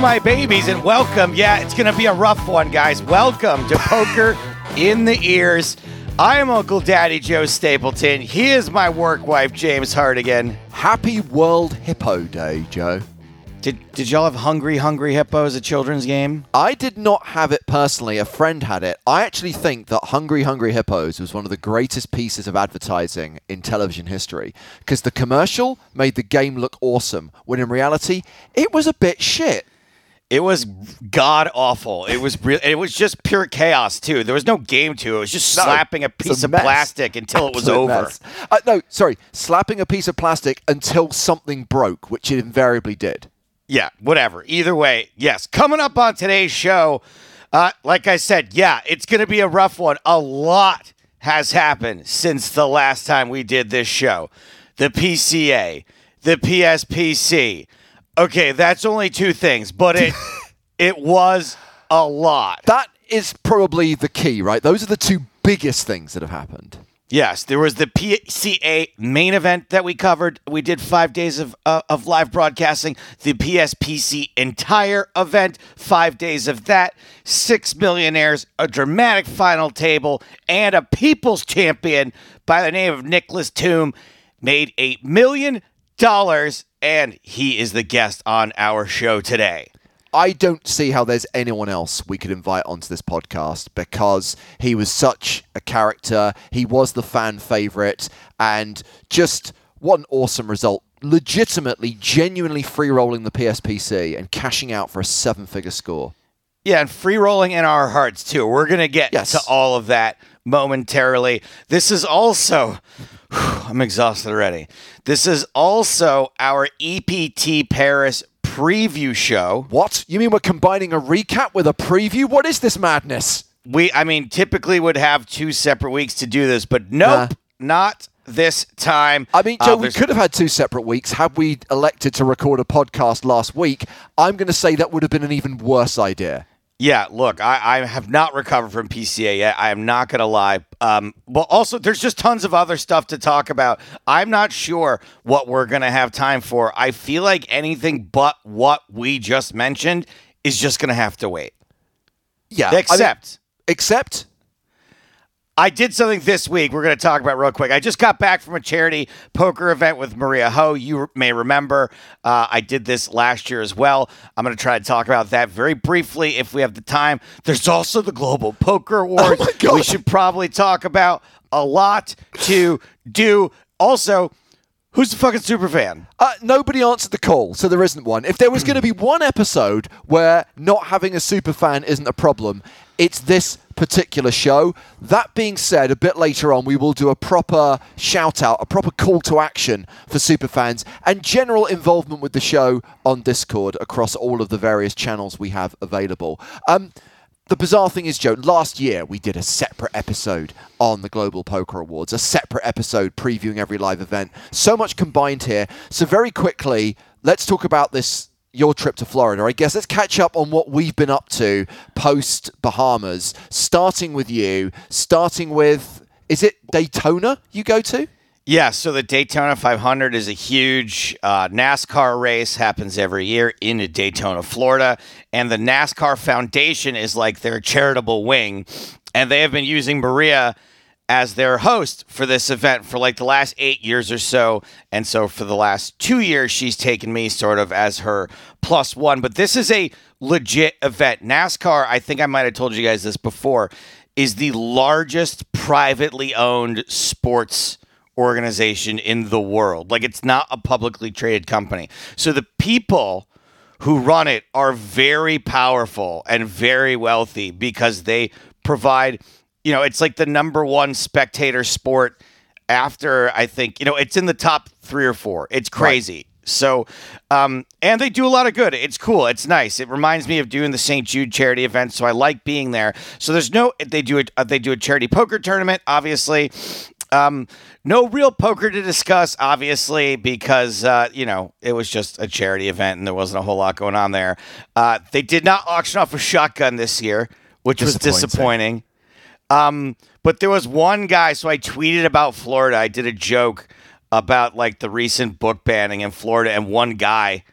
my babies, and welcome. Yeah, it's going to be a rough one, guys. Welcome to Poker in the Ears. I am Uncle Daddy Joe Stapleton. He is my work wife, James Hartigan. Happy World Hippo Day, Joe. Did, did y'all have Hungry Hungry Hippo as a children's game? I did not have it personally. A friend had it. I actually think that Hungry Hungry Hippos was one of the greatest pieces of advertising in television history because the commercial made the game look awesome when in reality it was a bit shit. It was god awful. It was real. It was just pure chaos too. There was no game to it. It was just No, slapping a it's a piece of mess. plastic until it was over. Uh, no, sorry, slapping a piece of plastic until something broke, which it invariably did. Yeah, whatever. Either way, yes. Coming up on today's show, uh, like I said, yeah, it's going to be a rough one. A lot has happened since the last time we did this show. The PCA, the PSPC. Okay, that's only two things, but it it was a lot. That is probably the key, right? Those are the two biggest things that have happened. Yes, there was the PCA main event that we covered. We did five days of uh, of live broadcasting. The PSPC entire event, five days of that. Six millionaires, a dramatic final table, and a people's champion by the name of Nicholas Toom made eight million dollars, and he is the guest on our show today. I don't see how there's anyone else we could invite onto this podcast because he was such a character. He was the fan favorite, and just what an awesome result. Legitimately, genuinely free rolling the PSPC and cashing out for a seven figure score. Yeah, and free rolling in our hearts too. We're gonna get Yes. to all of that momentarily. This is also, I'm exhausted already. This is also our EPT Paris preview show. What? You mean we're combining a recap with a preview? What is this madness? We, I mean, typically would have two separate weeks to do this, but nope, Nah. not this time. I mean, Uh, Joe, we could have had two separate weeks had we elected to record a podcast last week. I'm going to say that would have been an even worse idea. Yeah, look, I, I have not recovered from PCA yet. I am not going to lie. Um, but also, there's just tons of other stuff to talk about. I'm not sure what we're going to have time for. I feel like anything but what we just mentioned is just going to have to wait. Yeah. I mean- Except. I did something this week we're going to talk about real quick. I just got back from a charity poker event with Maria Ho. You may remember uh, I did this last year as well. I'm going to try to talk about that very briefly if we have the time. There's also the Global Poker Awards. Oh my God. We should probably talk about a lot to do. Also, who's the fucking super fan? Uh, nobody answered the call, so there isn't one. If there was going to be one episode where not having a super fan isn't a problem, it's this particular show. That being said, a bit later on, we will do a proper shout out, a proper call to action for super fans, and general involvement with the show on Discord across all of the various channels we have available. Um, the bizarre thing is, Joe, last year we did a separate episode on the Global Poker Awards, a separate episode previewing every live event. So much combined here. So, very quickly, let's talk about this your trip to Florida. I guess let's catch up on what we've been up to post Bahamas, starting with you, starting with, is it Daytona you go to? Yeah, so the Daytona 500 is a huge uh, NASCAR race, happens every year in Daytona, Florida. And the NASCAR Foundation is like their charitable wing. And they have been using Maria as their host for this event for like the last eight years or so. And so for the last two years, she's taken me sort of as her plus one. But this is a legit event. NASCAR, I think I might have told you guys this before, is the largest privately owned sports organization in the world. Like it's not a publicly traded company. So the people who run it are very powerful and very wealthy because they provide, you know, it's like the number one spectator sport after I think, you know, it's in the top 3 or 4. It's crazy. So, um, and they do a lot of good. It's cool. It's nice. It reminds me of doing the St. Jude charity event, so I like being there. So there's no they do a uh, they do a charity poker tournament, obviously. Um, no real poker to discuss, obviously, because uh, you know it was just a charity event and there wasn't a whole lot going on there. Uh, they did not auction off a shotgun this year, which was Disappointing. Um, but there was one guy. So I tweeted about Florida. I did a joke about like the recent book banning in Florida, and one guy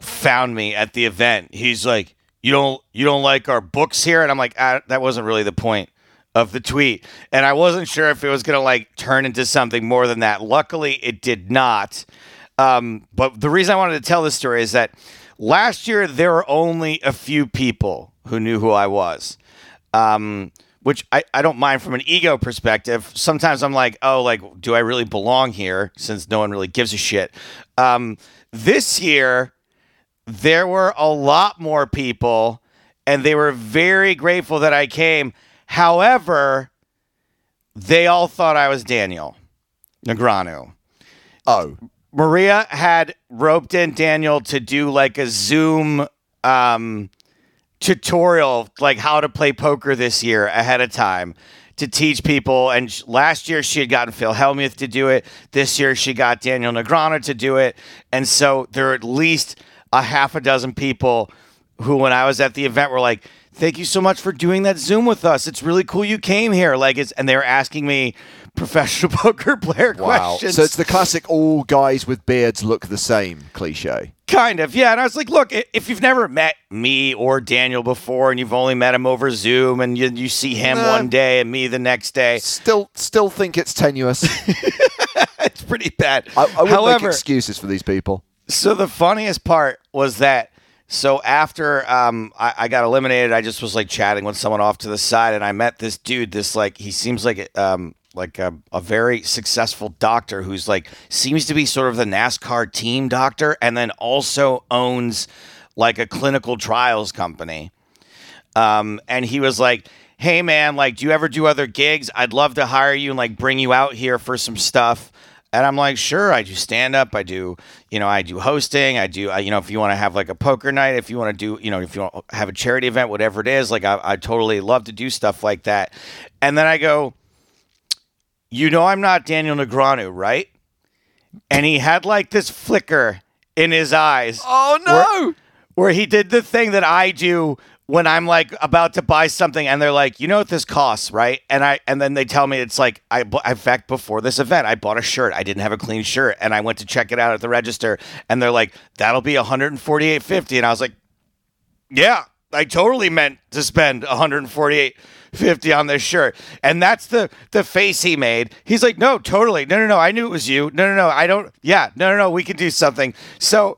found me at the event. He's like, "You don't you don't like our books here?" And I'm like, ah, "That wasn't really the point." Of the tweet, and I wasn't sure if it was gonna like turn into something more than that. Luckily, it did not. Um, but the reason I wanted to tell this story is that last year there were only a few people who knew who I was. Um, which I, I don't mind from an ego perspective. Sometimes I'm like, oh, like, do I really belong here since no one really gives a shit? Um, this year, there were a lot more people, and they were very grateful that I came. However, they all thought I was Daniel Negreanu. Oh, Maria had roped in Daniel to do like a Zoom um, tutorial, like how to play poker this year ahead of time to teach people. And last year she had gotten Phil Hellmuth to do it. This year she got Daniel Negreanu to do it. And so there are at least a half a dozen people who, when I was at the event, were like, "Thank you so much for doing that Zoom with us. It's really cool you came here." Like, it's and they were asking me professional poker player wow. questions. So it's the classic all guys with beards look the same cliche. Kind of, yeah. And I was like, look, if you've never met me or Daniel before and you've only met him over Zoom and you, you see him Nah. one day and me the next day, Still, still think it's tenuous. it's pretty bad. I, I make However, excuses for these people. so the funniest part was that so after um, I, I got eliminated, I just was like chatting with someone off to the side, and I met this dude. This like he seems like um, like a, a very successful doctor who's like seems to be sort of the NASCAR team doctor, and then also owns like a clinical trials company. Um, and he was like, "Hey man, like, do you ever do other gigs? I'd love to hire you and like bring you out here for some stuff." And I'm like, "Sure, I do stand up. I do, you know, I do hosting. I do, uh, you know, if you want to have like a poker night, if you want to do, you know, if you want to have a charity event, whatever it is, like, I, I totally love to do stuff like that." And then I go, "You know, I'm not Daniel Negreanu, right?" And he had like this flicker in his eyes Oh no! where he did the thing that I do when I'm like about to buy something and they're like, you know what this costs, right? And I and then they tell me it's like I in fact before this event I bought a shirt. I didn't have a clean shirt and I went to check it out at the register and they're like, that'll be 148.50 and I was like, yeah, I totally meant to spend 148.50 on this shirt. And that's the the face he made. He's like, "No, totally. No, no, no. I knew it was you. No, no, no. I don't Yeah, no, no, no. We can do something." So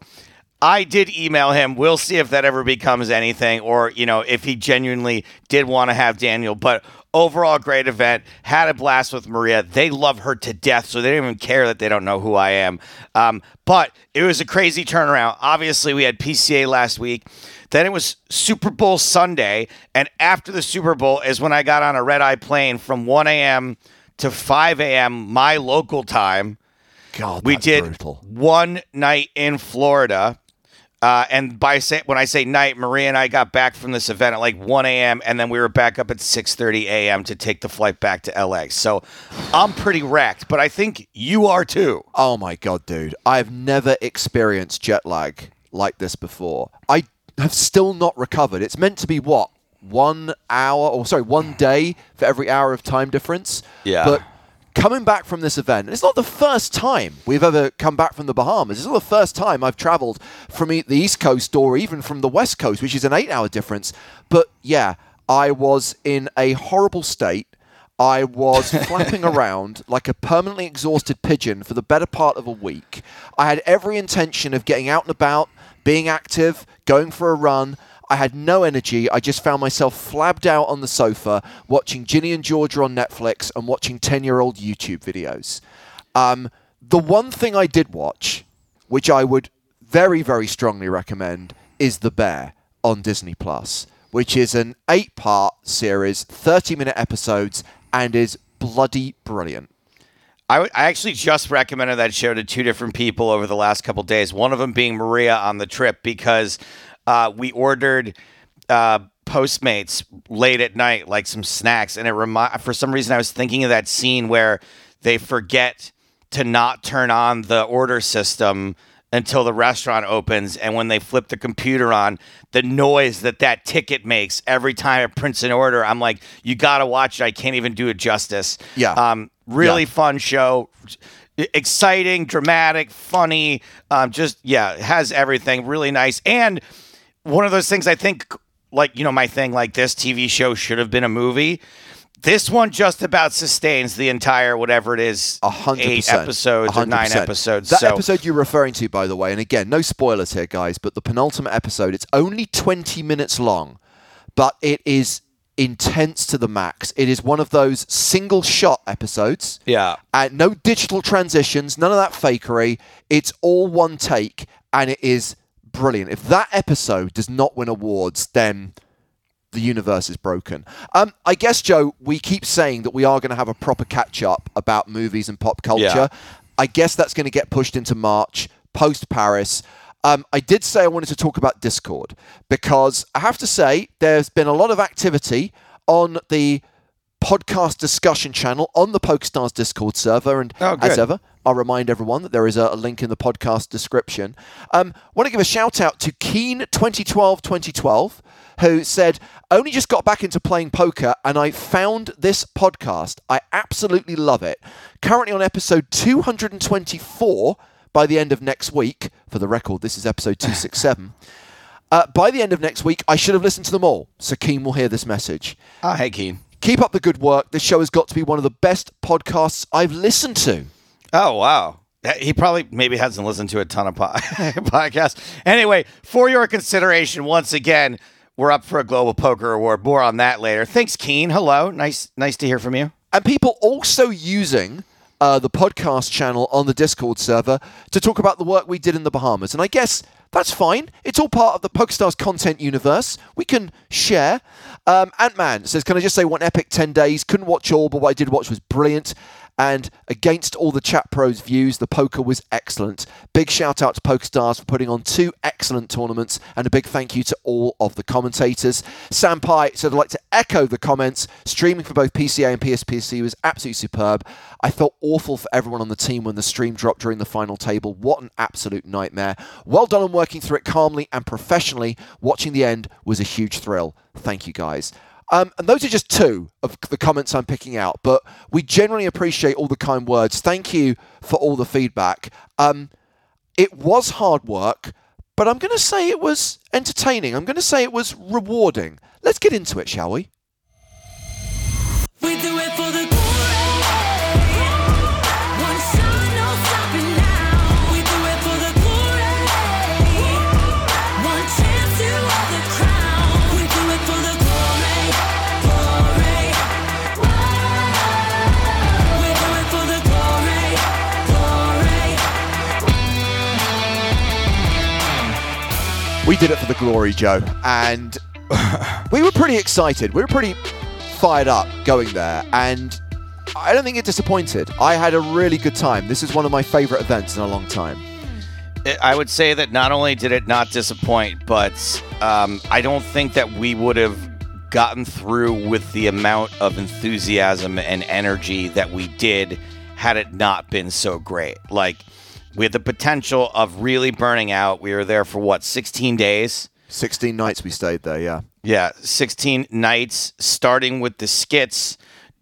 I did email him. We'll see if that ever becomes anything or, you know, if he genuinely did want to have Daniel. But overall, great event. Had a blast with Maria. They love her to death, so they don't even care that they don't know who I am. Um, but it was a crazy turnaround. Obviously, we had PCA last week. Then it was Super Bowl Sunday. And after the Super Bowl is when I got on a red eye plane from 1 a.m. to 5 a.m. my local time. God, We did brutal. one night in Florida. Uh, and by say when I say night, Maria and I got back from this event at like 1 a.m. and then we were back up at 6:30 a.m. to take the flight back to LA. So I'm pretty wrecked, but I think you are too. Oh my god, dude! I've never experienced jet lag like this before. I have still not recovered. It's meant to be what one hour, or sorry, one day for every hour of time difference. Yeah. But coming back from this event, it's not the first time we've ever come back from the Bahamas. It's not the first time I've travelled from the East Coast or even from the West Coast, which is an eight-hour difference. But yeah, I was in a horrible state. I was flapping around like a permanently exhausted pigeon for the better part of a week. I had every intention of getting out and about, being active, going for a run. I had no energy. I just found myself flabbed out on the sofa watching Ginny and Georgia on Netflix and watching 10 year old YouTube videos. Um, the one thing I did watch, which I would very, very strongly recommend, is The Bear on Disney Plus, which is an eight part series, 30 minute episodes, and is bloody brilliant. I, w- I actually just recommended that show to two different people over the last couple days. One of them being Maria on the trip because uh, we ordered uh, Postmates late at night, like some snacks, and it remi- for some reason I was thinking of that scene where they forget to not turn on the order system until the restaurant opens and when they flip the computer on the noise that that ticket makes every time it prints an order i'm like you gotta watch it i can't even do it justice Yeah. um, really Yeah. fun show exciting, dramatic, funny. Um, just yeah, has everything. Really nice, and one of those things I think, like you know, my thing like this TV show should have been a movie. This one just about sustains the entire whatever it is, A hundred eight percent. episodes A or nine episodes. That so episode you're referring to, by the way, and again, no spoilers here, guys, but the penultimate episode, it's only 20 minutes long, but it is intense to the max. It is one of those single shot episodes. yeah, And no digital transitions, none of that fakery. It's all one take, and it is brilliant. If that episode does not win awards, then the universe is broken. Um, I guess, Joe, we keep saying that we are going to have a proper catch up about movies and pop culture. Yeah. I guess that's going to get pushed into March, post Paris. Um, I did say I wanted to talk about Discord because I have to say there's been a lot of activity on the podcast discussion channel on the PokerStars Discord server. And Oh, as ever, I'll remind everyone that there is a, a link in the podcast description. Um, want to give a shout out to Keen 2012 2012, who said, Only just got back into playing poker and I found this podcast. I absolutely love it. Currently on episode 224 by the end of next week. For the record, this is episode 267. Uh, by the end of next week, I should have listened to them all, so Keen will hear this message. oh, hey Keen. Keep up the good work. This show has got to be one of the best podcasts I've listened to. Oh wow. He probably maybe hasn't listened to a ton of po- podcasts. Anyway, for your consideration, once again, we're up for a Global Poker Award. More on that later. Thanks, Keen. Hello. Nice, nice to hear from you. And people also using uh, the podcast channel on the Discord server to talk about the work we did in the Bahamas. And I guess that's fine. It's all part of the PokerStars content universe. We can share. Um, Ant Man says, Can I just say one epic 10 days? Couldn't watch all, but what I did watch was brilliant. And against all the chat pros' views, the poker was excellent. Big shout out to PokerStars for putting on two excellent tournaments, and a big thank you to all of the commentators. Sam Pye said, I'd like to echo the comments. Streaming for both PCA and PSPC was absolutely superb. I felt awful for everyone on the team when the stream dropped during the final table. What an absolute nightmare. Well done on working through it calmly and professionally. Watching the end was a huge thrill. Thank you, guys. Um, and those are just two of the comments I'm picking out, but we generally appreciate all the kind words. Thank you for all the feedback. Um, it was hard work, but I'm going to say it was entertaining. I'm going to say it was rewarding. Let's get into it, shall we? We did it for the glory, Joe, and we were pretty excited. We were pretty fired up going there, and I don't think it disappointed. I had a really good time. This is one of my favorite events in a long time. I would say that not only did it not disappoint, but um, I don't think that we would have gotten through with the amount of enthusiasm and energy that we did had it not been so great. Like, we had the potential of really burning out. We were there for what, 16 days? 16 nights we stayed there, yeah. Yeah, 16 nights, starting with the skits,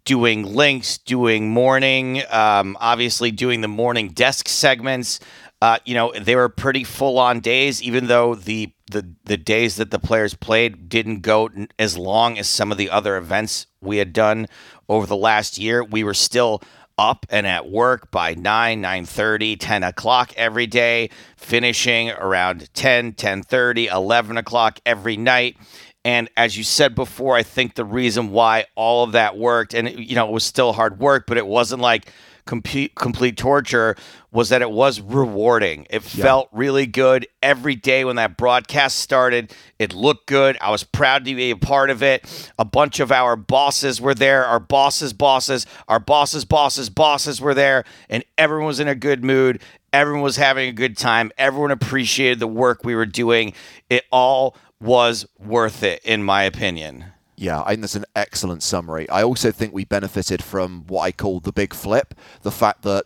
doing links, doing morning, um, obviously doing the morning desk segments. Uh, you know, they were pretty full on days, even though the, the, the days that the players played didn't go as long as some of the other events we had done over the last year. We were still up and at work by 9 9.30 10 o'clock every day finishing around 10 10.30 11 o'clock every night. And as you said before i think the reason why all of that worked and you know it was still hard work but it wasn't like complete complete torture was that it was rewarding. It felt really good every day when that broadcast started. It looked good. I was proud to be a part of it. A bunch of our bosses were there. Our bosses' bosses, our bosses' bosses' bosses were there, and everyone was in a good mood. Everyone was having a good time. Everyone appreciated the work we were doing. It all was worth it, in my opinion. Yeah, I think that's an excellent summary. I also think we benefited from what I call the big flip the fact that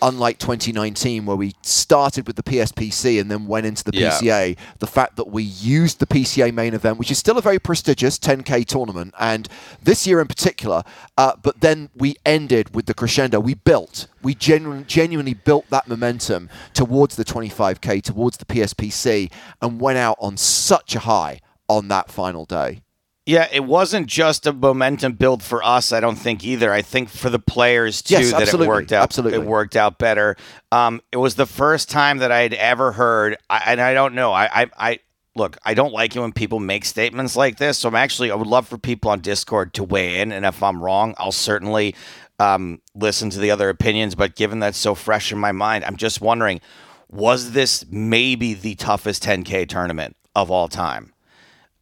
unlike 2019 where we started with the PSPC and then went into the Yeah. PCA, the fact that we used the PCA main event, which is still a very prestigious 10k tournament, and this year in particular, uh, but then we ended with the crescendo. We built, we genu- genuinely built that momentum towards the 25k, towards the PSPC, and went out on such a high on that final day. Yeah, it wasn't just a momentum build for us. I don't think either. I think for the players too Yes, that it worked out. absolutely. it worked out better. Um, it was the first time that I had ever heard, I, and I don't know. I, I, I look. I don't like it when people make statements like this. So I'm actually. I would love for people on Discord to weigh in, and if I'm wrong, I'll certainly um, listen to the other opinions. But given that's so fresh in my mind, I'm just wondering: was this maybe the toughest 10K tournament of all time?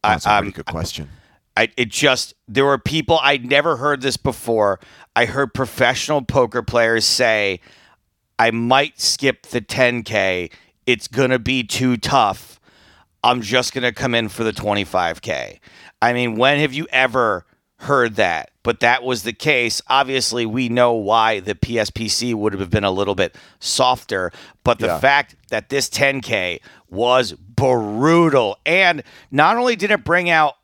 That's a really um, good question. I it just there were people I'd never heard this before. I heard professional poker players say, "I might skip the 10k. It's gonna be too tough. I'm just gonna come in for the 25k." I mean, when have you ever heard that? But that was the case. Obviously, we know why the PSPC would have been a little bit softer, but the Yeah. fact that this 10k was brutal and not only did it bring out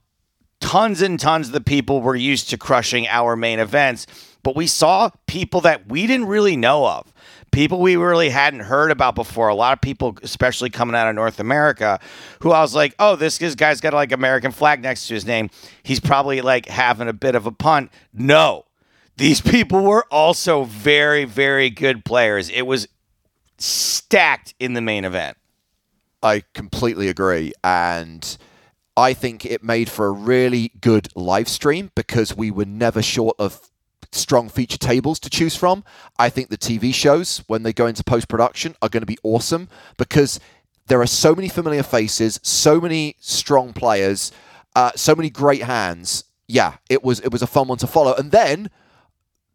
tons and tons of the people were used to crushing our main events, but we saw people that we didn't really know of. People we really hadn't heard about before. A lot of people, especially coming out of North America, who I was like, oh, this guy's got like American flag next to his name. He's probably like having a bit of a punt. No, these people were also very, very good players. It was stacked in the main event. I completely agree. And I think it made for a really good live stream because we were never short of strong feature tables to choose from. I think the TV shows, when they go into post production, are going to be awesome because there are so many familiar faces, so many strong players, uh, so many great hands. Yeah, it was it was a fun one to follow. And then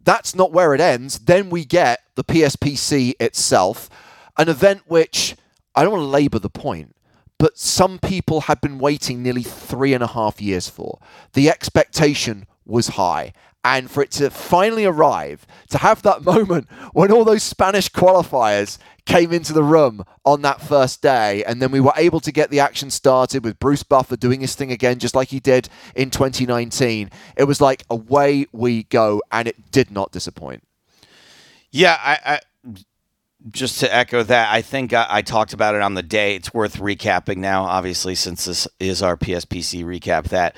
that's not where it ends. Then we get the PSPC itself, an event which I don't want to labour the point, but some people had been waiting nearly three and a half years for. The expectation was high. And for it to finally arrive, to have that moment when all those Spanish qualifiers came into the room on that first day, and then we were able to get the action started with Bruce Buffer doing his thing again, just like he did in 2019. It was like away we go, and it did not disappoint. Yeah, I, I just to echo that, I think I, I talked about it on the day. It's worth recapping now, obviously, since this is our PSPC recap. That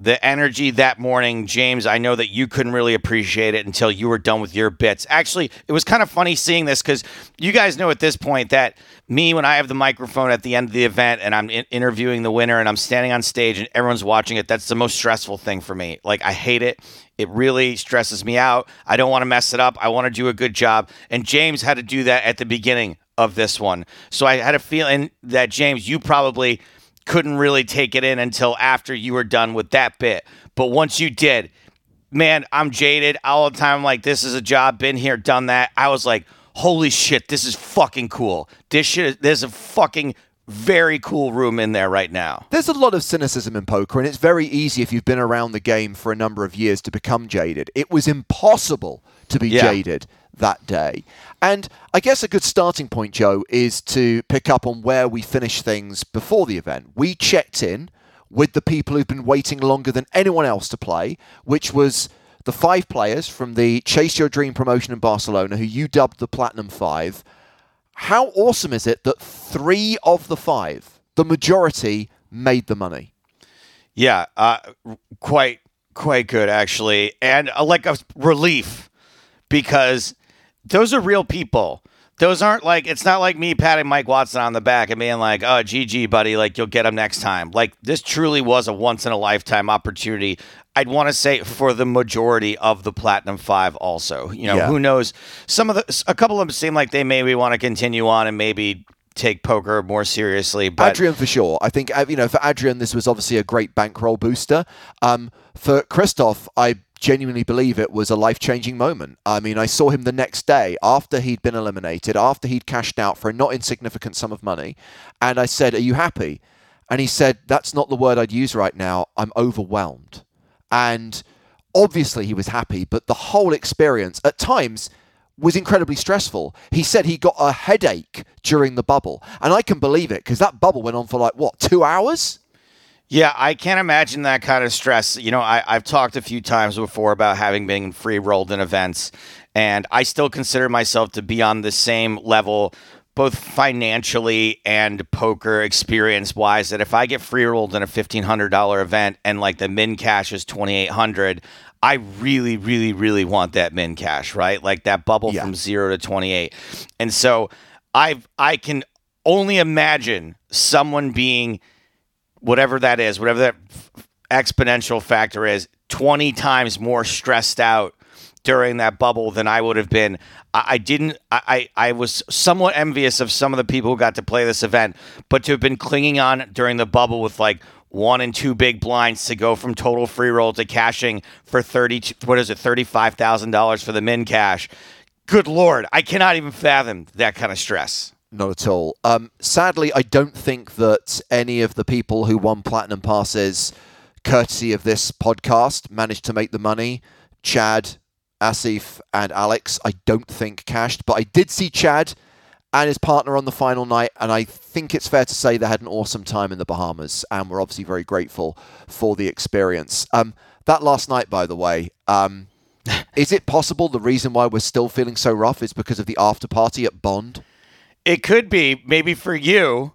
the energy that morning, James, I know that you couldn't really appreciate it until you were done with your bits. Actually, it was kind of funny seeing this because you guys know at this point that me, when I have the microphone at the end of the event and I'm in- interviewing the winner and I'm standing on stage and everyone's watching it, that's the most stressful thing for me. Like, I hate it. It really stresses me out. I don't want to mess it up. I want to do a good job. And James had to do that at the beginning of this one. So I had a feeling that, James, you probably couldn't really take it in until after you were done with that bit. But once you did, man, I'm jaded all the time. Like, this is a job, been here, done that. I was like, holy shit, this is fucking cool. This shit, there's a fucking very cool room in there right now. There's a lot of cynicism in poker, and it's very easy if you've been around the game for a number of years to become jaded. It was impossible to be Yeah. jaded that day. And I guess a good starting point, Joe, is to pick up on where we finished things before the event. We checked in with the people who've been waiting longer than anyone else to play, which was the five players from the Chase Your Dream promotion in Barcelona, who you dubbed the Platinum Five. How awesome is it that three of the five, the majority, made the money? Yeah, uh, quite quite good actually, and uh, like a relief because those are real people. Those aren't like it's not like me patting Mike Watson on the back and being like, "Oh, GG, buddy, like you'll get him next time." Like this truly was a once in a lifetime opportunity. I'd want to say for the majority of the Platinum Five, also. You know, Yeah. who knows? Some of the a couple of them seem like they maybe want to continue on and maybe take poker more seriously. But Adrian for sure. I think uh, you know for Adrian this was obviously a great bankroll booster. Um, for Christoph, I genuinely believe it was a life changing moment. I mean, I saw him the next day after he'd been eliminated, after he'd cashed out for a not insignificant sum of money, and I said, "Are you happy?" And he said, "That's not the word I'd use right now. I'm overwhelmed." And obviously he was happy, but the whole experience at times was incredibly stressful. He said he got a headache during the bubble, and I can believe it because that bubble went on for like what two hours. Yeah, I can't imagine that kind of stress. You know, I, I've talked a few times before about having been free rolled in events, and I still consider myself to be on the same level, both financially and poker experience wise. That if I get free rolled in a fifteen hundred dollar event and like the min cash is twenty eight hundred, I really, really, really want that min cash, right? Like that bubble Yeah. from zero to twenty eight, and so I've, I can only imagine someone being whatever that is, whatever that exponential factor is, 20 times more stressed out during that bubble than I would have been. I, didn't, I, I, was somewhat envious of some of the people who got to play this event, but to have been clinging on during the bubble with like one and two big blinds to go from total free roll to cashing for 30, what is it, $35,000 for the min cash. Good Lord, I cannot even fathom that kind of stress. Not at all. Um, sadly, I don't think that any of the people who won platinum passes, courtesy of this podcast, managed to make the money. Chad, Asif, and Alex, I don't think cashed, but I did see Chad and his partner on the final night, and I think it's fair to say they had an awesome time in the Bahamas, and we're obviously very grateful for the experience. Um, that last night, by the way, um, is it possible the reason why we're still feeling so rough is because of the after party at Bond? It could be maybe for you,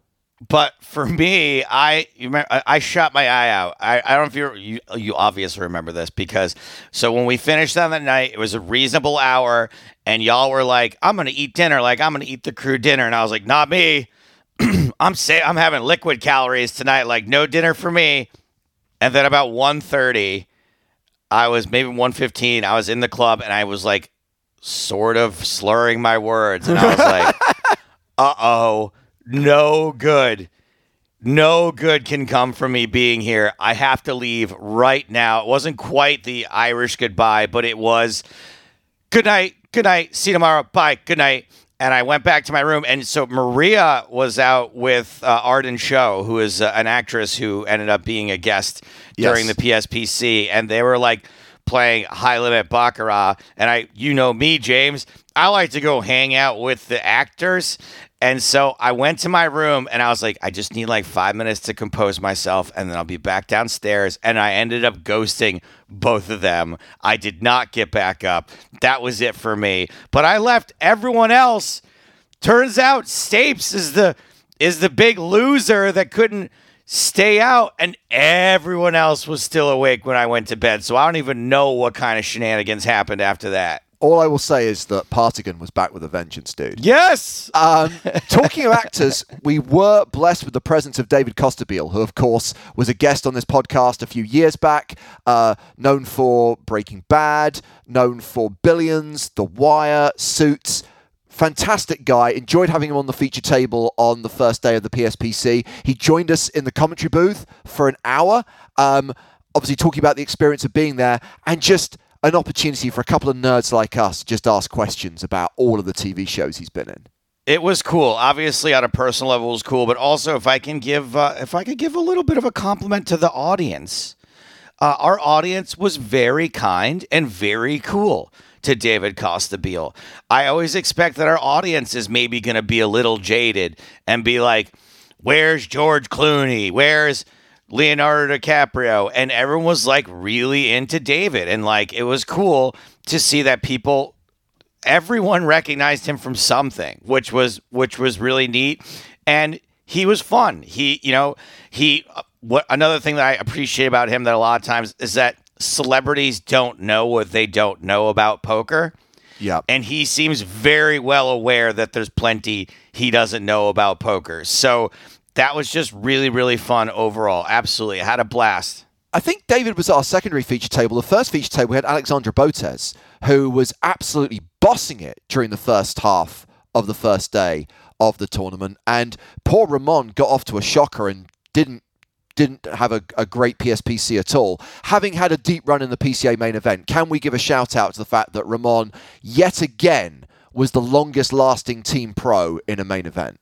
but for me, I remember, I, shot my eye out. I, I don't know if you're, you you obviously remember this because so when we finished on that night, it was a reasonable hour, and y'all were like, "I'm gonna eat dinner, like I'm gonna eat the crew dinner," and I was like, "Not me. I'm say I'm having liquid calories tonight, like no dinner for me." And then about 1.30, I was maybe 1.15, I was in the club and I was like sort of slurring my words, and I was like uh oh, no good. No good can come from me being here. I have to leave right now. It wasn't quite the Irish goodbye, but it was good night, good night, see you tomorrow, bye, good night. And I went back to my room. And so Maria was out with uh, Arden Cho, who is uh, an actress who ended up being a guest during the PSPC. And they were like playing high limit Baccarat. And I, you know me, James, I like to go hang out with the actors. And so I went to my room and I was like, I just need like five minutes to compose myself and then I'll be back downstairs. And I ended up ghosting both of them. I did not get back up. That was it for me. But I left everyone else. Turns out Stapes is the is the big loser that couldn't stay out and everyone else was still awake when I went to bed. So I don't even know what kind of shenanigans happened after that. All I will say is that Partigan was back with a vengeance, dude. Yes. Um, talking of actors, we were blessed with the presence of David Costabile, who, of course, was a guest on this podcast a few years back, uh, known for Breaking Bad, known for Billions, The Wire, Suits. Fantastic guy. Enjoyed having him on the feature table on the first day of the PSPC. He joined us in the commentary booth for an hour, um, obviously talking about the experience of being there and just an opportunity for a couple of nerds like us to just ask questions about all of the TV shows he's been in. It was cool. Obviously, on a personal level, it was cool. But also, if I can give, uh, if I could give a little bit of a compliment to the audience, uh, our audience was very kind and very cool to David Costabile. I always expect that our audience is maybe going to be a little jaded and be like, "Where's George Clooney? Where's Leonardo DiCaprio?" And everyone was like really into David, and like it was cool to see that people everyone recognized him from something, which was which was really neat, and he was fun. He, you know, he. uh, What another thing that I appreciate about him that a lot of times is that celebrities don't know what they don't know about poker. Yeah. And he seems very well aware that there's plenty he doesn't know about poker. So that was just really, really fun overall. Absolutely. I had a blast. I think David was our secondary feature table. The first feature table, we had Alexandra Botez, who was absolutely bossing it during the first half of the first day of the tournament. And poor Ramon got off to a shocker and didn't didn't have a, a great PSPC at all. Having had a deep run in the PCA main event, can we give a shout out to the fact that Ramon yet again was the longest lasting team pro in a main event?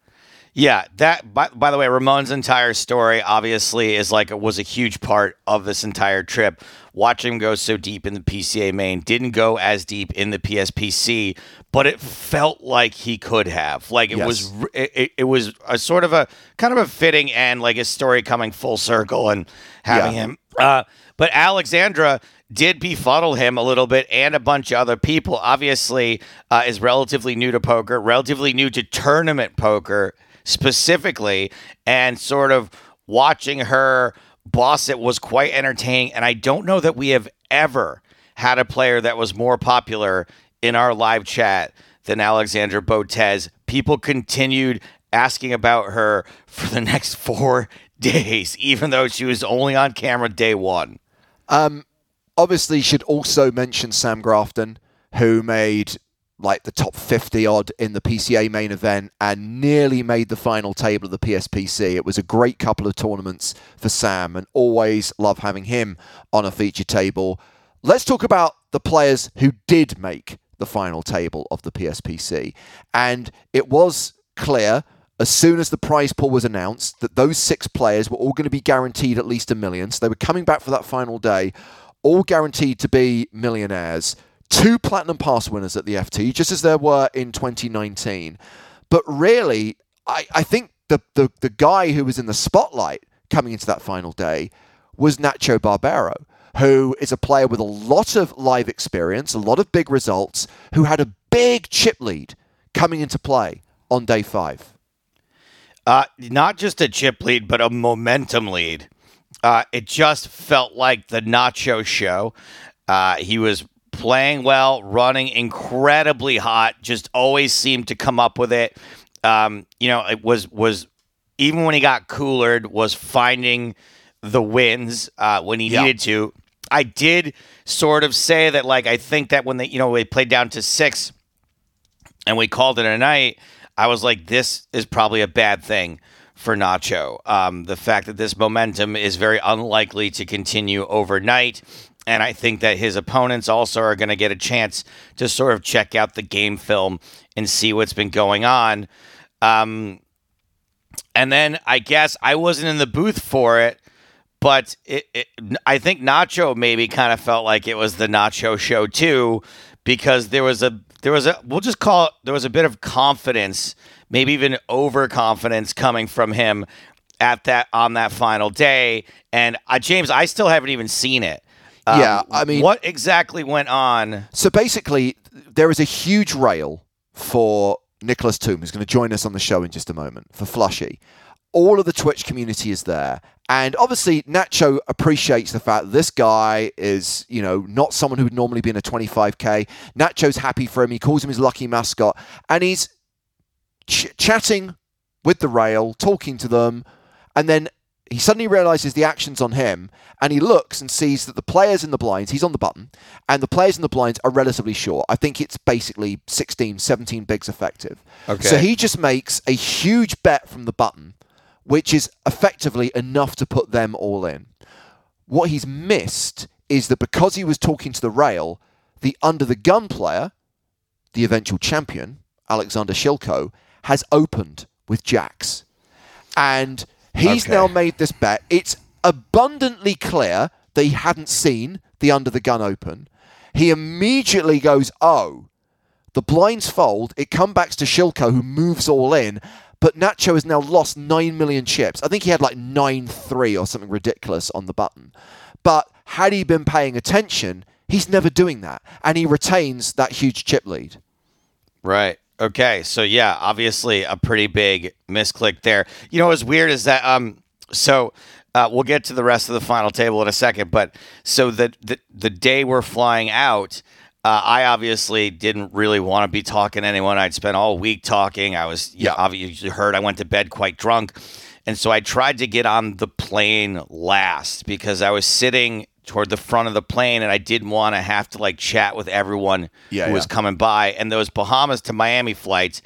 Yeah, that by, by the way, Ramon's entire story obviously is like it was a huge part of this entire trip. Watching him go so deep in the PCA main didn't go as deep in the PSPC, but it felt like he could have. Like it Yes. was, it, it, was a sort of a kind of a fitting end, like his story coming full circle and having Yeah. him. Uh, but Alexandra did befuddle him a little bit and a bunch of other people. Obviously, uh, is relatively new to poker, relatively new to tournament poker specifically, and sort of watching her boss it was quite entertaining. And I don't know that we have ever had a player that was more popular in our live chat than Alexandra Botez. People continued asking about her for the next four days, even though she was only on camera day one. Um, obviously should also mention Sam Grafton, who made like the top 50 odd in the PCA main event and nearly made the final table of the PSPC. It was a great couple of tournaments for Sam and always love having him on a feature table. Let's talk about the players who did make the final table of the PSPC. And it was clear as soon as the prize pool was announced that those six players were all going to be guaranteed at least a million. So they were coming back for that final day, all guaranteed to be millionaires. Two platinum pass winners at the FT, just as there were in 2019. But really, I, I think the, the, the guy who was in the spotlight coming into that final day was Nacho Barbero, who is a player with a lot of live experience, a lot of big results, who had a big chip lead coming into play on day five. Uh, not just a chip lead, but a momentum lead. Uh, it just felt like the Nacho show. Uh, he was playing well, running incredibly hot. Just always seemed to come up with it. Um, you know, it was was even when he got coolered, was finding the wins uh, when he Yeah. needed to. I did sort of say that, like, I think that when they, you know, they played down to six and we called it a night, I was like, this is probably a bad thing for Nacho. Um, the fact that this momentum is very unlikely to continue overnight. And I think that his opponents also are going to get a chance to sort of check out the game film and see what's been going on. Um, and then I guess I wasn't in the booth for it, but it, it, I think Nacho maybe kind of felt like it was the Nacho show too, because there was a there was a we'll just call it there was a bit of confidence, maybe even overconfidence coming from him at that on that final day. And uh, James, I still haven't even seen it. Um, Yeah, I mean- what exactly went on? So basically, there is a huge rail for Nicholas Toom, who's going to join us on the show in just a moment, for Flushy. All of the Twitch community is there. And obviously, Nacho appreciates the fact that this guy is, you know, not someone who would normally be in a 25K. Nacho's happy for him. He calls him his lucky mascot. And he's ch- chatting with the rail, talking to them. And then he suddenly realizes the action's on him and he looks and sees that the players in the blinds, he's on the button, and the players in the blinds are relatively short. I think it's basically 16, 17 bigs effective. Okay. So he just makes a huge bet from the button, which is effectively enough to put them all in. What he's missed is that because he was talking to the rail, the under the gun player, the eventual champion, Alexander Shilko, has opened with jacks. And he's Okay. now made this bet. It's abundantly clear that he hadn't seen the under the gun open. He immediately goes, Oh, the blinds fold. It comes back to Shilko, who moves all in. But Nacho has now lost 9 million chips. I think he had like 9 3 or something ridiculous on the button. But had he been paying attention, he's never doing that. And he retains that huge chip lead. Right. Okay. So yeah, obviously a pretty big misclick there. You know what's weird is that um so uh, we'll get to the rest of the final table in a second, but so the the, the day we're flying out, uh, I obviously didn't really want to be talking to anyone. I'd spent all week talking. I was yeah, Yeah. obviously heard I went to bed quite drunk. And so I tried to get on the plane last because I was sitting toward the front of the plane and I didn't want to have to like chat with everyone Yeah, who was coming by. And those Bahamas to Miami flights,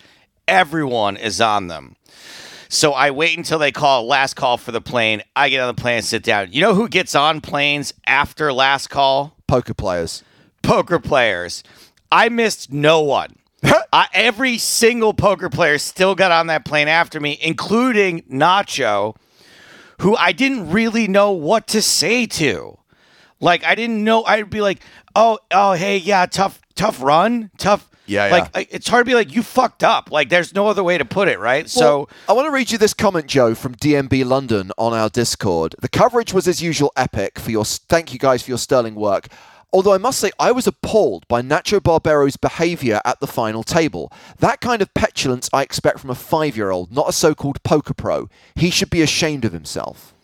everyone is on them. So I wait until they call last call for the plane. I get on the plane and sit down. You know who gets on planes after last call? Poker players. Poker players. I missed no one. I, every single poker player still got on that plane after me, including Nacho, who I didn't really know what to say to. Like I didn't know. I'd be like, "Oh, oh, hey, yeah, tough, tough run, tough." Yeah, Like yeah. It's hard to be like, "You fucked up." Like there's no other way to put it, right? so I want to read you this comment, Joe, from DMB London on our Discord. The coverage was as usual epic. For your thank you guys for your sterling work. Although I must say, I was appalled by Nacho Barbero's behaviour at the final table. That kind of petulance I expect from a five-year-old, not a so-called poker pro. He should be ashamed of himself.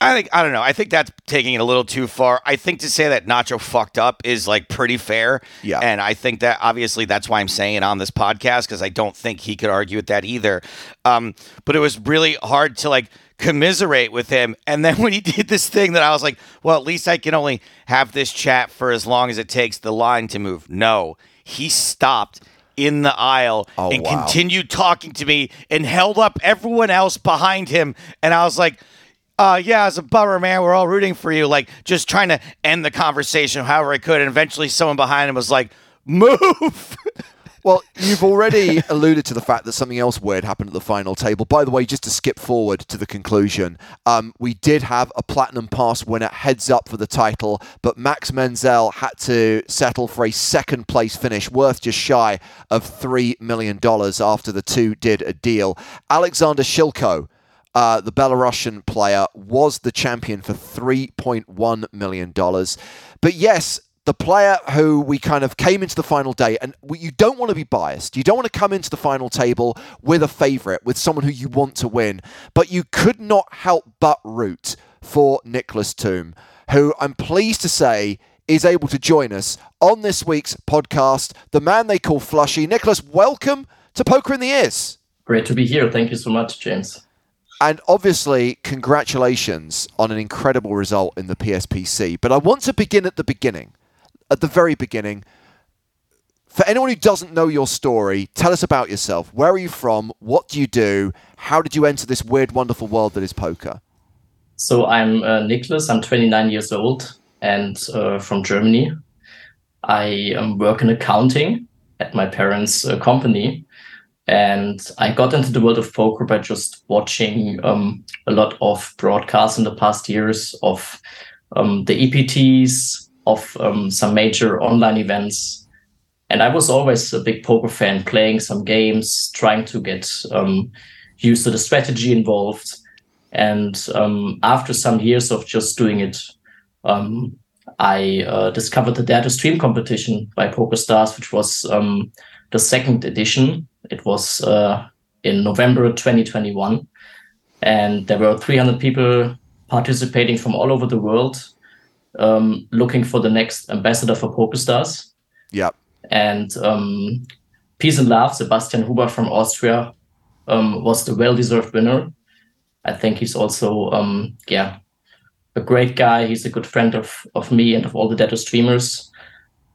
I think I don't know. I think that's taking it a little too far. I think to say that Nacho fucked up is like pretty fair. Yeah. And I think that obviously that's why I'm saying it on this podcast because I don't think he could argue with that either. Um, but it was really hard to like commiserate with him. And then when he did this thing that I was like, well, at least I can only have this chat for as long as it takes the line to move. No, he stopped in the aisle Oh, and wow. continued talking to me and held up everyone else behind him. And I was like, uh, yeah, it's a bummer, man. We're all rooting for you. Like, just trying to end the conversation however I could. And eventually, someone behind him was like, move. Well, you've already alluded to the fact that something else weird happened at the final table. By the way, just to skip forward to the conclusion, um, we did have a platinum pass winner heads up for the title, but Max Menzel had to settle for a second place finish worth just shy of $3 million after the two did a deal. Alexander Shilko. Uh, the Belarusian player was the champion for $3.1 million. But yes, the player who we kind of came into the final day, and you don't want to be biased. You don't want to come into the final table with a favourite, with someone who you want to win. But you could not help but root for Nicholas Toom, who I'm pleased to say is able to join us on this week's podcast. The man they call Flushy. Nicholas, welcome to Poker in the Ears. Great to be here. Thank you so much, James. And obviously, congratulations on an incredible result in the PSPC. But I want to begin at the beginning, at the very beginning. For anyone who doesn't know your story, tell us about yourself. Where are you from? What do you do? How did you enter this weird, wonderful world that is poker? So I'm uh, Nicholas. I'm 29 years old and uh, from Germany. I um, work in accounting at my parents' uh, company. And I got into the world of poker by just watching um, a lot of broadcasts in the past years of um, the EPTs, of um, some major online events. And I was always a big poker fan, playing some games, trying to get um, used to the strategy involved. And um, after some years of just doing it, um, I uh, discovered the Dare to Stream competition by PokerStars, which was the second edition. It was uh, in November 2021. And there were 300 people participating from all over the world um, looking for the next ambassador for PokerStars. Yep. And um, Peace and Love, Sebastian Huber from Austria, um, was the well-deserved winner. I think he's also, um, yeah, a great guy. He's a good friend of of me and of all the Dare to Streamers.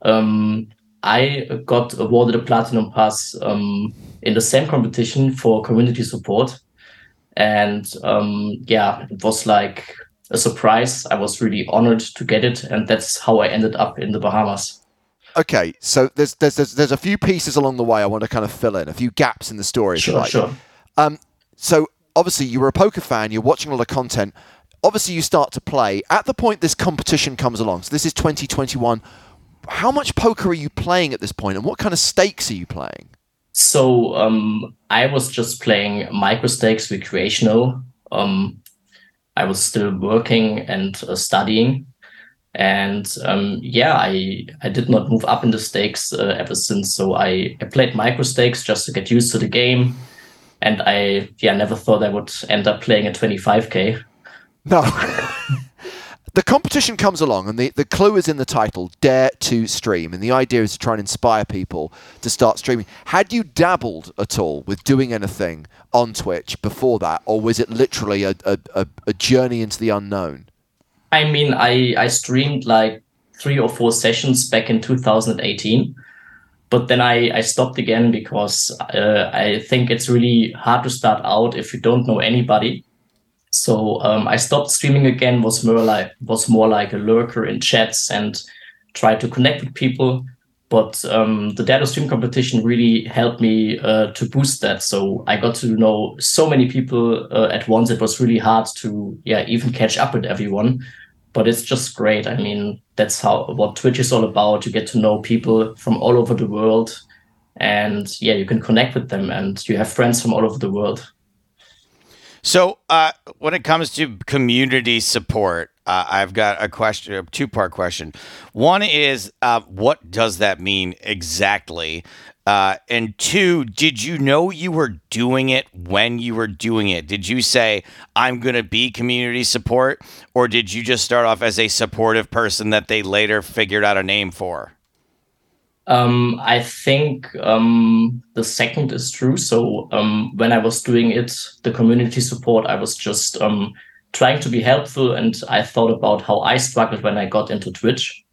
Um, I got awarded a platinum pass um, in the same competition for community support, and um, yeah, it was like a surprise. I was really honored to get it, and that's how I ended up in the Bahamas. Okay, so there's, there's there's there's a few pieces along the way I want to kind of fill in, a few gaps in the story. Sure, like. sure. Um, so obviously you were a poker fan, you're watching all the content. Obviously you start to play. At the point this competition comes along, so this is 2021. How much poker are you playing at this point, and what kind of stakes are you playing? So um, I was just playing micro stakes recreational. Um, I was still working and uh, studying, and um, yeah, I I did not move up in the stakes uh, ever since. So I, I played micro stakes just to get used to the game, and I yeah never thought I would end up playing a 25k. No. the competition comes along, and the, the clue is in the title Dare to Stream. And the idea is to try and inspire people to start streaming. Had you dabbled at all with doing anything on Twitch before that, or was it literally a, a, a, journey into the unknown? I mean, I I streamed like three or four sessions back in 2018, but then I I stopped again because uh, I think it's really hard to start out if you don't know anybody. So um, I stopped streaming again. was more like was more like a lurker in chats and try to connect with people. but um, the Dare to Stream competition really helped me uh, to boost that. So I got to know so many people uh, at once. It was really hard to yeah even catch up with everyone, but it's just great. I mean, that's how what Twitch is all about. You get to know people from all over the world, and yeah, you can connect with them, and you have friends from all over the world. So, uh, when it comes to community support, uh, I've got a question, a two part question. One is, uh, what does that mean exactly? Uh, and two, did you know you were doing it when you were doing it? Did you say, I'm going to be community support? Or did you just start off as a supportive person that they later figured out a name for? Um, I think um, the second is true. So um, when I was doing it, the community support, I was just um, trying to be helpful, and I thought about how I struggled when I got into Twitch,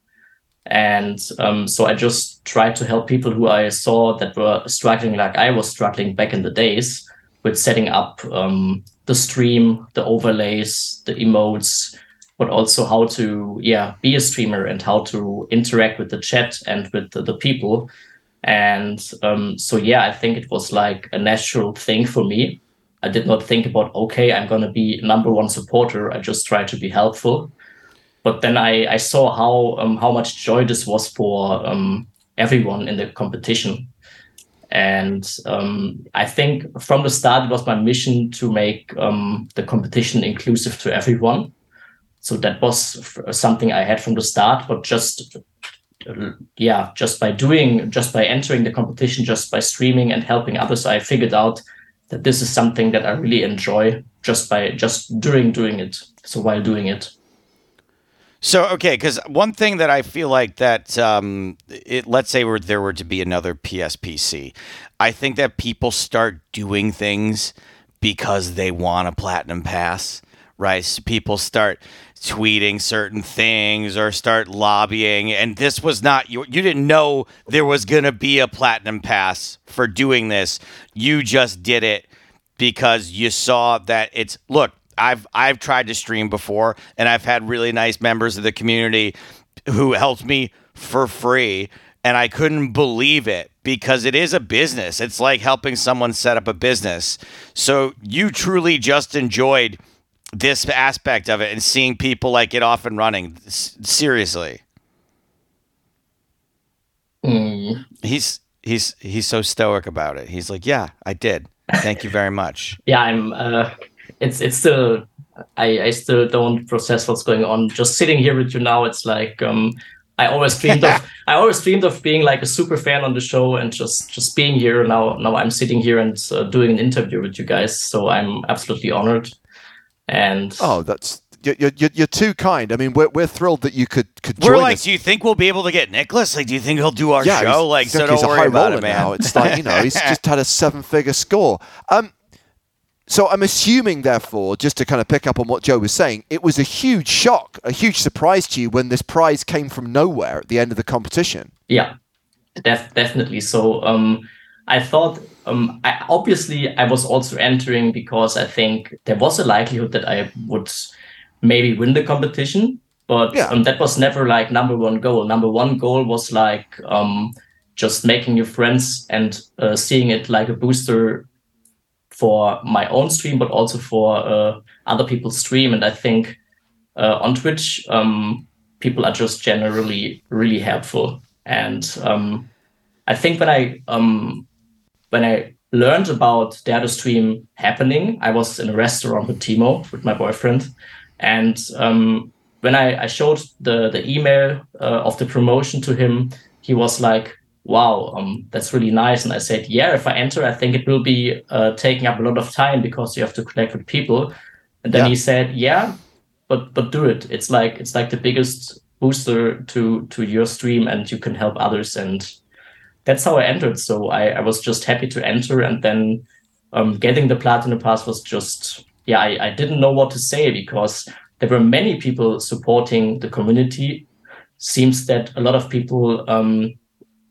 and um, so I just tried to help people who I saw that were struggling like I was struggling back in the days with setting up um, the stream, the overlays, the emotes, but also how to yeah be a streamer and how to interact with the chat and with the, the people. And um, so yeah i think it was like a natural thing for me. I did not think about okay i'm going to be number one supporter. I just try to be helpful. But then i, I saw how um, how much joy this was for um, everyone in the competition. And um, I think from the start it was my mission to make um, the competition inclusive to everyone so that was something i had from the start but just yeah just by doing just by entering the competition just by streaming and helping others i figured out that this is something that i really enjoy just by just during doing it so while doing it So okay, because one thing that I feel like that um, it let's say were there were to be another PSPC, I think that people start doing things because they want a platinum pass, right? So people start tweeting certain things or start lobbying, and this was not you. You didn't know there was gonna be a platinum pass for doing this. You just did it because you saw that it's look I've I've tried to stream before and I've had really nice members of the community who helped me for free and I couldn't believe it because it is a business. It's like helping someone set up a business. So you truly just enjoyed this aspect of it and seeing people like get off and running. S- seriously. Mm, He's he's he's so stoic about it. He's like, "Yeah, I did. Thank you very much." yeah i'm uh, it's it's still I, I still don't process what's going on just sitting here with you now it's like um i always dreamed of i always dreamed of being like a super fan on the show and just just being here now now i'm sitting here and uh, doing an interview with you guys so i'm absolutely honored and Oh, that's you're, you're, you're too kind. I mean, we're, we're thrilled that you could could We're join like, us. do you think we'll be able to get Nicholas? Like, do you think he'll do our yeah, show? he's- Like, he's so don't a worry high about roller it, man. Now. It's like you know, he's just had a seven-figure score. Um, so I'm assuming, therefore, just to kind of pick up on what Joe was saying, it was a huge shock, a huge surprise to you when this prize came from nowhere at the end of the competition. Yeah, def- definitely. So um, I thought, um, I, obviously, I was also entering because I think there was a likelihood that I would maybe win the competition, but Yeah. um, that was never like number one goal. Number one goal was like um, just making new friends and uh, seeing it like a booster for my own stream, but also for uh, other people's stream. And I think uh, on Twitch, um, people are just generally really helpful. And um, I think when I um, when I learned about Dare to Stream happening, I was in a restaurant with Timo, with my boyfriend, and um, when I, I showed the the email uh, of the promotion to him, he was like, "Wow, um, that's really nice." And I said, "Yeah, if I enter, I think it will be uh, taking up a lot of time because you have to connect with people." And then Yeah. he said, "Yeah, but but do it. It's like it's like the biggest booster to to your stream, and you can help others." And that's how I entered. So I, I was just happy to enter, and then um, getting the platinum pass was just yeah. I, I didn't know what to say because there were many people supporting the community. Seems that a lot of people um,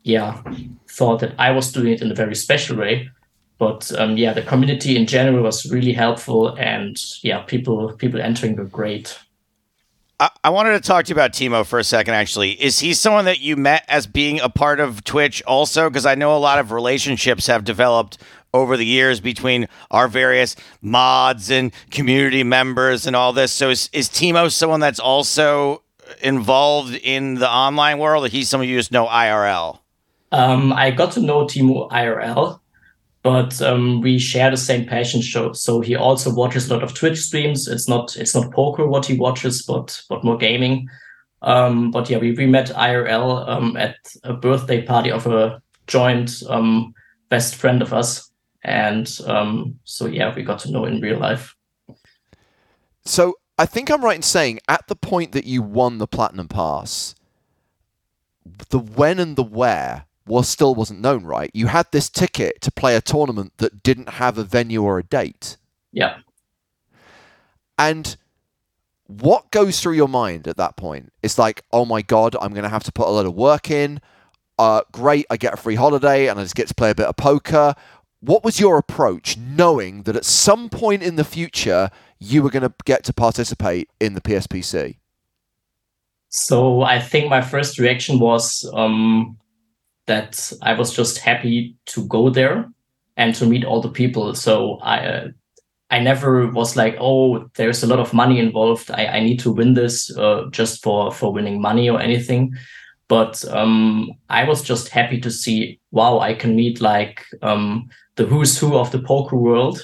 yeah thought that I was doing it in a very special way. But um, yeah, the community in general was really helpful, and yeah, people people entering were great. I, wanted to talk to you about Timo for a second. Actually, is he someone that you met as being a part of Twitch also? Because I know a lot of relationships have developed over the years between our various mods and community members and all this. So is is Timo someone that's also involved in the online world, or he's someone you just know IRL? Um, I got to know Timo IRL, but um, we share the same passion show. So he also watches a lot of Twitch streams. It's not it's not poker what he watches, but but more gaming. Um, but yeah, we, we met IRL um, at a birthday party of a joint um, best friend of us, and um, so yeah, we got to know in real life. So I think I'm right in saying at the point that you won the platinum pass, the when and the where was still wasn't known, right? You had this ticket to play a tournament that didn't have a venue or a date. Yeah. And what goes through your mind at that point? It's like, oh my god, I'm going to have to put a lot of work in. Uh, great, I get a free holiday and I just get to play a bit of poker. What was your approach, knowing that at some point in the future you were going to get to participate in the PSPC? So I think my first reaction was um, that I was just happy to go there and to meet all the people. So I uh, I never was like, oh, there's a lot of money involved. I, I need to win this uh, just for for winning money or anything. But um, I was just happy to see, wow, I can meet like um, the who's who of the poker world.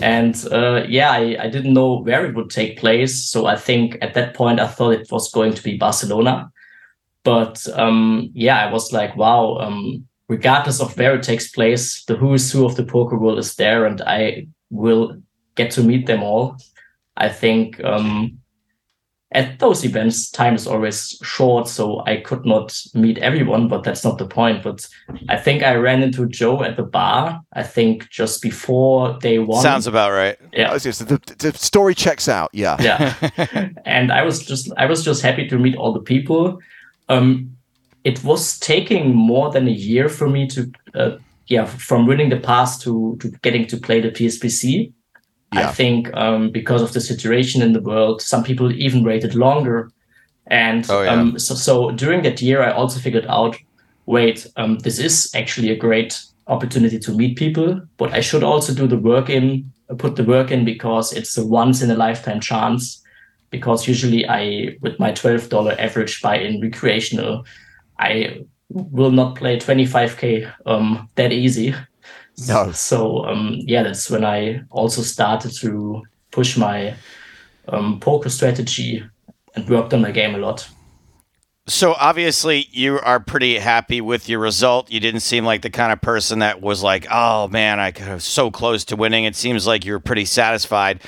And uh, yeah, I, I didn't know where it would take place. So I think at that point, I thought it was going to be Barcelona. But um, yeah, I was like, wow, um, regardless of where it takes place, the who's who of the poker world is there, and I will get to meet them all. I think um, at those events, time is always short, so I could not meet everyone, but that's not the point. But I think I ran into Joe at the bar, I think just before day one. Sounds about right. yeah. Oh, yes, The, the story checks out. Yeah. yeah and i was just i was just happy to meet all the people um it was taking more than a year for me to uh, yeah from winning the pass to to getting to play the pspc i think um because of the situation in the world some people even waited longer. And Oh, yeah. um so, so during that year i also figured out wait um this is actually a great opportunity to meet people but i should also do the work in put the work in because it's a once in a lifetime chance because usually I, with my $12 average buy in recreational, I will not play 25k um, that easy. No. So um, yeah, that's when I also started to push my um, poker strategy and worked on my game a lot. So obviously you are pretty happy with your result. You didn't seem like the kind of person that was like, "Oh man, I got so close to winning." It seems like you're pretty satisfied.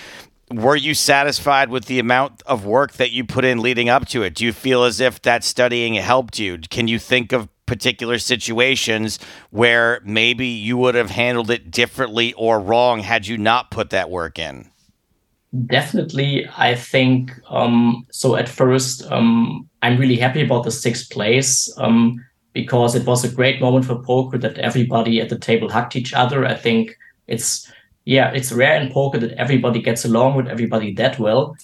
Were you satisfied with the amount of work that you put in leading up to it? Do you feel as if that studying helped you? Can you think of particular situations where maybe you would have handled it differently or wrong had you not put that work in? Definitely, I think um, so. At first, um, I'm really happy about the sixth place um, because it was a great moment for poker that everybody at the table hugged each other. I think it's yeah, it's rare in poker that everybody gets along with everybody that well.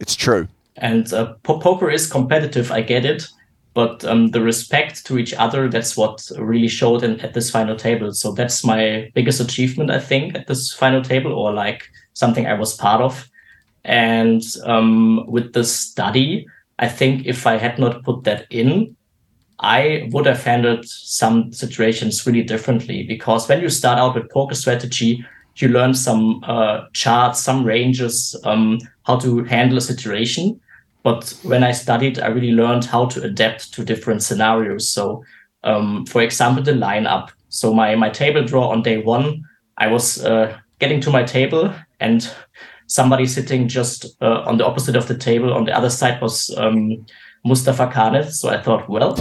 It's true. And uh, po- poker is competitive, I get it, but um, the respect to each other that's what really showed in, at this final table. So that's my biggest achievement, I think, at this final table, or like something I was part of. And um, with the study, I think if I had not put that in, I would have handled some situations really differently because when you start out with poker strategy, you learn some uh, charts, some ranges, um, how to handle a situation. But when I studied, I really learned how to adapt to different scenarios. So, um, for example, the lineup. So my my table draw on day one, I was uh, getting to my table and somebody sitting just uh, on the opposite of the table on the other side was um, Mustapha Kanit. So I thought, well,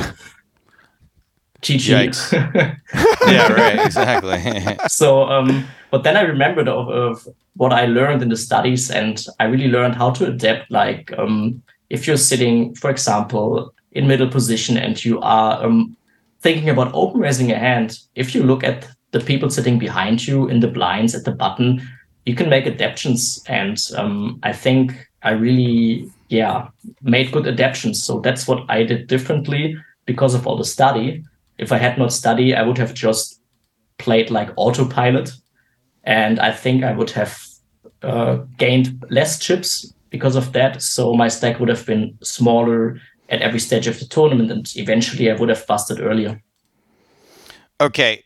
GG. Yikes. yeah, right, exactly. so um but then i remembered of, of what i learned in the studies and i really learned how to adapt like um if you're sitting for example in middle position and you are um thinking about open raising a hand if you look at the people sitting behind you in the blinds at the button you can make adaptations and um i think i really yeah, made good adaptations. So that's what I did differently because of all the study. If I had not studied, I would have just played like autopilot, and I think I would have uh, gained less chips because of that. So my stack would have been smaller at every stage of the tournament, and eventually I would have busted earlier. Okay.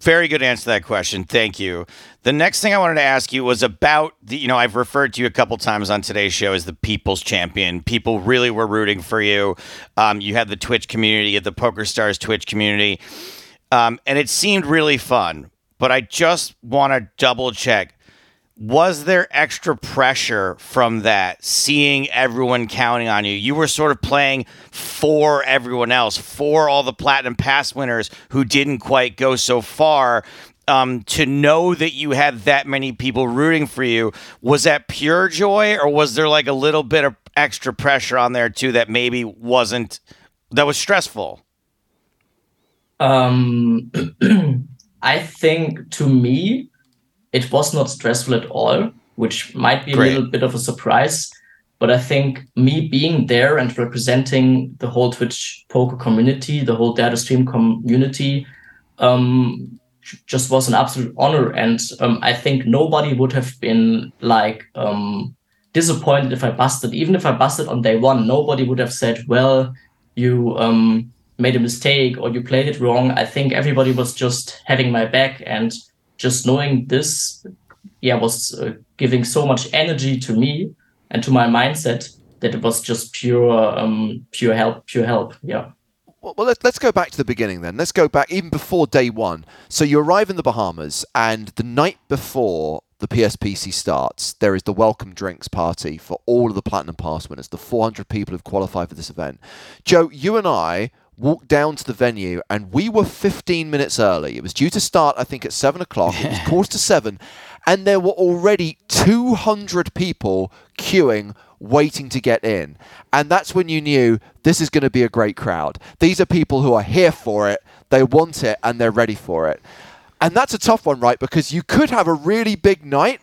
Very good answer to that question. Thank you. The next thing I wanted to ask you was about the, you know, I've referred to you a couple times on today's show as the people's champion. People really were rooting for you. Um, you had the Twitch community, the Poker Stars Twitch community, um, and it seemed really fun. But I just want to double check was there extra pressure from that seeing everyone counting on you? You were sort of playing for everyone else for all the platinum pass winners who didn't quite go so far. Um, to know that you had that many people rooting for you was that pure joy or was there like a little bit of extra pressure on there too that maybe wasn't that was stressful? Um, I think to me, it was not stressful at all, which might be a Great. little bit of a surprise. But I think me being there and representing the whole Twitch poker community, the whole Dare to Stream community, um, just was an absolute honor. And um, I think nobody would have been like um, disappointed if I busted. Even if I busted on day one, nobody would have said, "Well, you um, made a mistake or you played it wrong." I think everybody was just having my back and just knowing this, yeah, was uh, giving so much energy to me and to my mindset that it was just pure, um, pure help, pure help. Yeah. Well, let, let's go back to the beginning then. Let's go back even before day one. So you arrive in the Bahamas, and the night before the PSPC starts, there is the welcome drinks party for all of the Platinum Pass winners, the 400 people who've qualified for this event. Joe, you and I walked down to the venue, and we were 15 minutes early. It was due to start, I think, at 7 o'clock. It was quarter to 7, and there were already 200 people queuing waiting to get in. And that's when you knew this is going to be a great crowd. These are people who are here for it, they want it, and they're ready for it. And that's a tough one, right? Because you could have a really big night,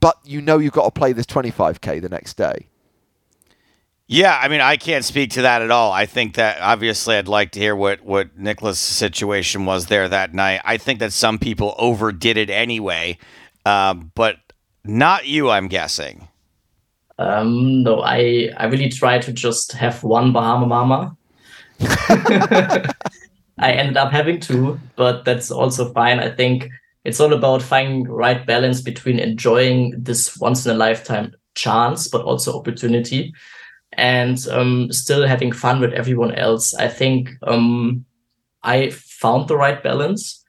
but you know you've got to play this 25k the next day. Yeah, I mean, I can't speak to that at all. I think that obviously I'd like to hear what what Nicholas' situation was there that night. I think that some people overdid it anyway, um, but not you. I'm guessing. Um, no, I, I really try to just have one Bahama Mama. I ended up having two, but that's also fine. I think it's all about finding right balance between enjoying this once in a lifetime chance, but also opportunity, and um, still having fun with everyone else. I think um, I found the right balance.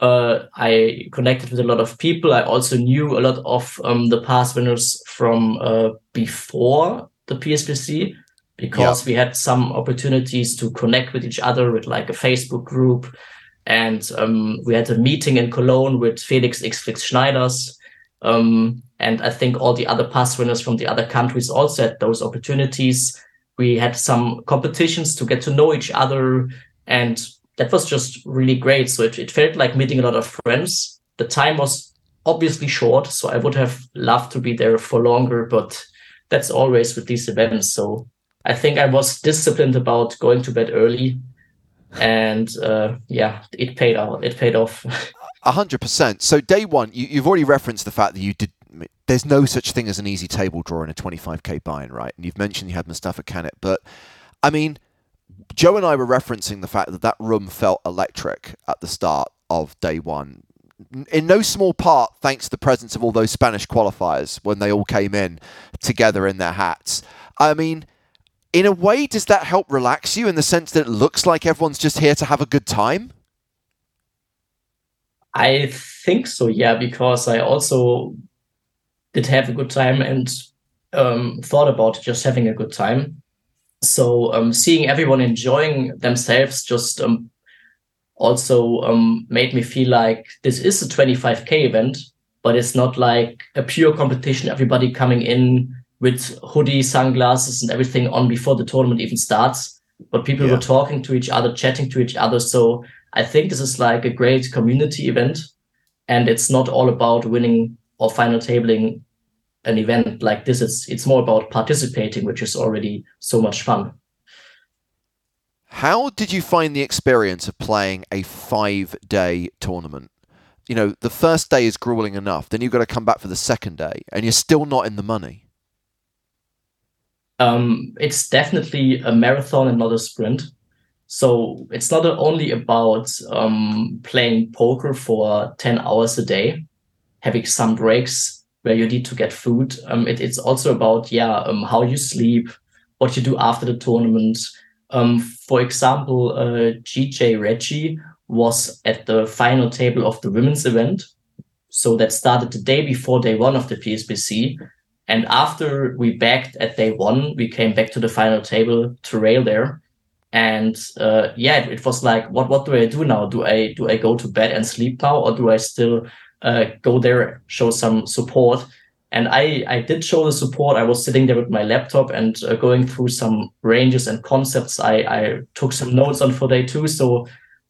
Uh, I connected with a lot of people. I also knew a lot of um, the past winners from uh, before the PSPC because we had some opportunities to connect with each other with like a Facebook group. And um, we had a meeting in Cologne with Felix Xflix Schneiders. Um, and I think all the other past winners from the other countries also had those opportunities. We had some competitions to get to know each other. And that was just really great. So it, it felt like meeting a lot of friends. The time was obviously short, so I would have loved to be there for longer, but that's always with these events. So I think I was disciplined about going to bed early, and uh, yeah, it paid out. It paid off. A hundred percent. So day one, you, you've already referenced the fact that you did. There's no such thing as an easy table draw in a 25k buy-in, right? And you've mentioned you had Mustapha Kanit, but I mean, Joe and I were referencing the fact that that room felt electric at the start of day one. In no small part, thanks to the presence of all those Spanish qualifiers when they all came in together in their hats. I mean, in a way, does that help relax you in the sense that it looks like everyone's just here to have a good time? I think so, yeah, because I also did have a good time and um, thought about just having a good time. So um, seeing everyone enjoying themselves just um, also um, made me feel like this is a 25k event, but it's not like a pure competition. Everybody coming in with hoodie, sunglasses, and everything on before the tournament even starts. But people Yeah. were talking to each other, chatting to each other. So I think this is like a great community event, and it's not all about winning or final tabling an event like this. It's it's more about participating, which is already so much fun. How did you find the experience of playing a five day tournament? You know, the first day is grueling enough, then you've got to come back for the second day, and you're still not in the money. Um, it's definitely a marathon and not a sprint. So it's not only about um, playing poker for 10 hours a day, having some breaks where you need to get food. Um, it, it's also about, yeah, um, how you sleep, what you do after the tournament. Um, for example, uh, GJ Reggie was at the final table of the women's event. So that started the day before day one of the PSPC. And after we backed at day one, we came back to the final table to rail there. And uh, yeah, it, it, was like, what what do I do now? Do I do I go to bed and sleep now, or do I still uh, go there show some support? And I I did show the support. I was sitting there with my laptop and uh, going through some ranges and concepts. I I took some notes on for day two. So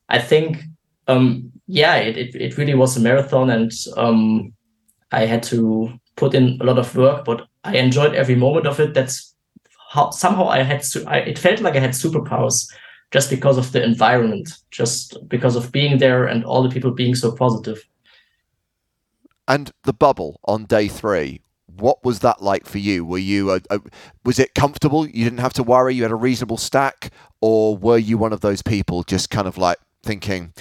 I think um, yeah, it, it it really was a marathon, and um, I had to put in a lot of work, but I enjoyed every moment of it. That's how somehow I had su- I, it felt like I had superpowers just because of the environment, just because of being there and all the people being so positive. And the bubble on day three, what was that like for you? Were you a, a, was it comfortable? You didn't have to worry. You had a reasonable stack, or were you one of those people just kind of like thinking,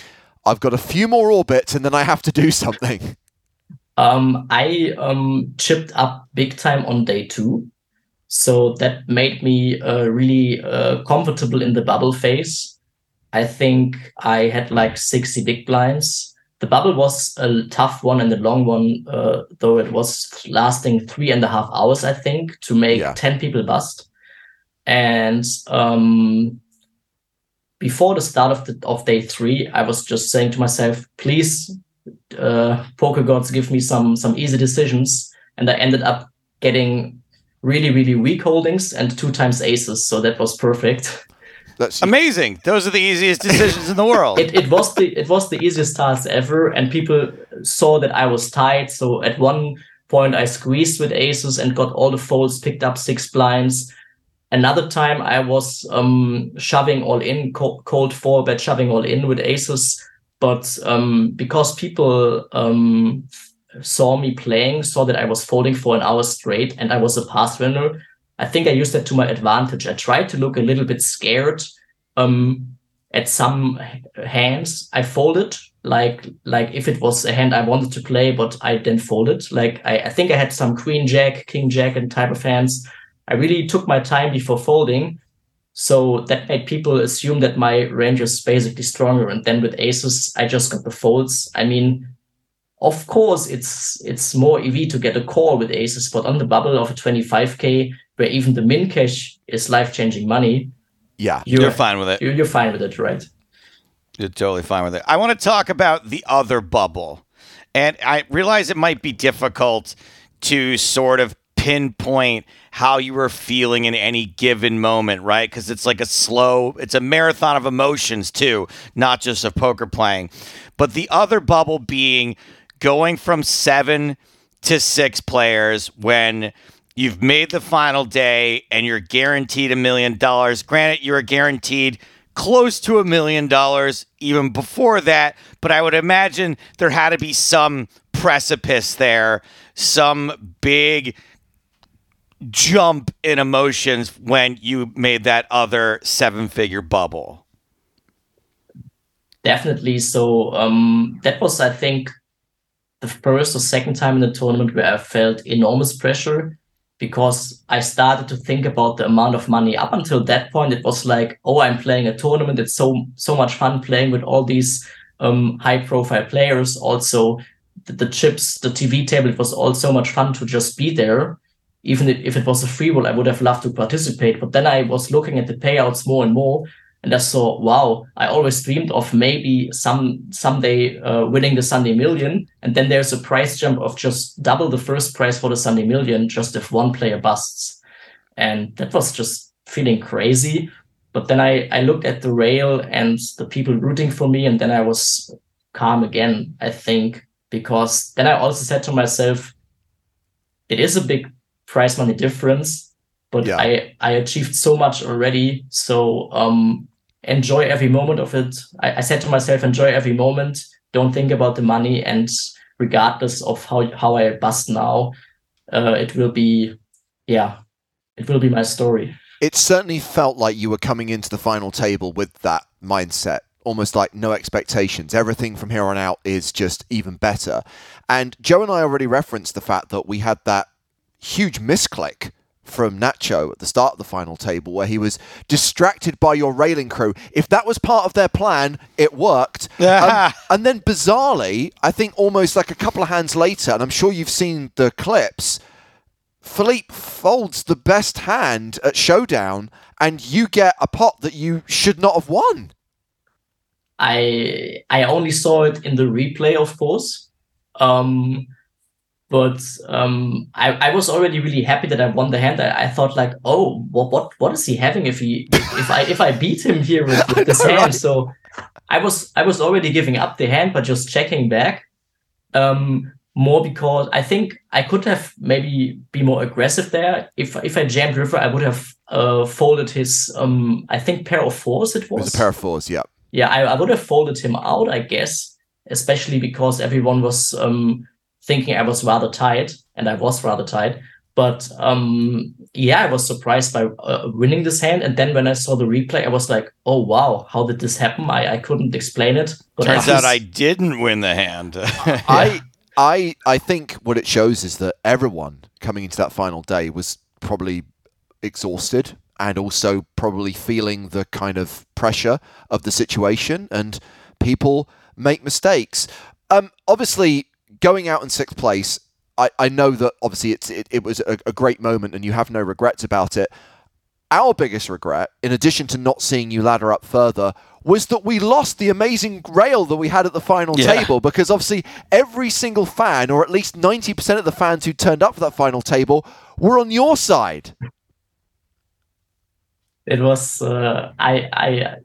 "I've got a few more orbits and then I have to do something." Um, I um, chipped up big time on day two. So that made me uh, really uh, comfortable in the bubble phase. I think I had like 60 big blinds. The bubble was a tough one and a long one, uh, though it was lasting three and a half hours, I think, to make Yeah. 10 people bust. And um, before the start of the of day three, I was just saying to myself, please, uh, poker gods, give me some some easy decisions. And I ended up getting really really weak holdings and two times aces, so that was perfect. That's Amazing. Those are the easiest decisions in the world. It, it was the it was the easiest task ever, and people saw that I was tight. So at one point, I squeezed with aces and got all the folds, picked up six blinds. Another time, I was um, shoving all in, co- cold four bet, shoving all in with aces. But um, because people um, saw me playing, saw that I was folding for an hour straight, and I was a pass winner, I think I used that to my advantage. I tried to look a little bit scared um, at some hands. I folded like like if it was a hand I wanted to play, but I then folded. Like I, I think I had some queen jack, king jack, and type of hands. I really took my time before folding. So that made people assume that my range is basically stronger. And then with aces, I just got the folds. I mean, of course, it's it's more EV to get a call with aces, but on the bubble of a 25k, where even the min cash is life changing money, yeah. you're, You're fine with it. You're, you're fine with it, right? You're totally fine with it. I want to talk about the other bubble. And I realize it might be difficult to sort of pinpoint how you were feeling in any given moment, right? Because it's like a slow, it's a marathon of emotions too, not just of poker playing. But the other bubble being going from seven to six players when you've made the final day and you're guaranteed a million dollars. Granted, you're guaranteed close to a million dollars even before that, but I would imagine there had to be some precipice there, some big jump in emotions when you made that other seven figure bubble. Definitely. So um, that was, I think, the first or second time in the tournament where I felt enormous pressure because I started to think about the amount of money. Up until that point, it was like, oh, I'm playing a tournament. It's so so much fun playing with all these um, high profile players. Also, the, the chips, the TV table, it was all so much fun to just be there. Even if if it was a free roll, I would have loved to participate. But then I was looking at the payouts more and more, and I saw, wow, I always dreamed of maybe some someday uh, winning the Sunday Million, and then there's a price jump of just double the first price for the Sunday Million, just if one player busts, and that was just feeling crazy. But then I I looked at the rail and the people rooting for me, and then I was calm again. I think because then I also said to myself, it is a big prize money difference, but Yeah. I I achieved so much already. So um, enjoy every moment of it. I, I said to myself, enjoy every moment. Don't think about the money, and regardless of how how I bust now, uh, it will be, yeah, it will be my story. it certainly felt like you were coming into the final table with that mindset almost like no expectations everything from here on out is just even better and joe and i already referenced the fact that we had that huge misclick from nacho at the start of the final table where he was distracted by your railing crew if that was part of their plan it worked um, and then bizarrely i think almost like a couple of hands later and i'm sure you've seen the clips Philippe folds the best hand at Showdown, and you get a pot that you should not have won. I I only saw it in the replay, of course. Um, but um, I, I was already really happy that I won the hand. I, I thought like, oh, what what what is he having if he if I if I beat him here with, with this hand? right? So I was I was already giving up the hand, but just checking back. Um, more because I think I could have maybe be more aggressive there. If if I jammed river, I would have uh, folded his um I think pair of fours it It was. was a pair of fours, yeah. Yeah, I, I would have folded him out, I guess, especially because everyone was um, thinking I was rather tired, and I was rather tired. But um, yeah, I was surprised by uh, winning this hand, and then when I saw the replay, I was like, "Oh wow, how did this happen?" I, I couldn't explain it. But Turns I out I didn't win the hand. I, I, I think what it shows is that everyone coming into that final day was probably exhausted and also probably feeling the kind of pressure of the situation, and people make mistakes. Um, obviously, going out in sixth place, I, I know that obviously it's it, it was a, a great moment, and you have no regrets about it. Our biggest regret, in addition to not seeing you ladder up further, was that we lost the amazing rail that we had at the final Yeah. table because obviously every single fan, or at least 90% of the fans who turned up for that final table, were on your side. it was uh, I I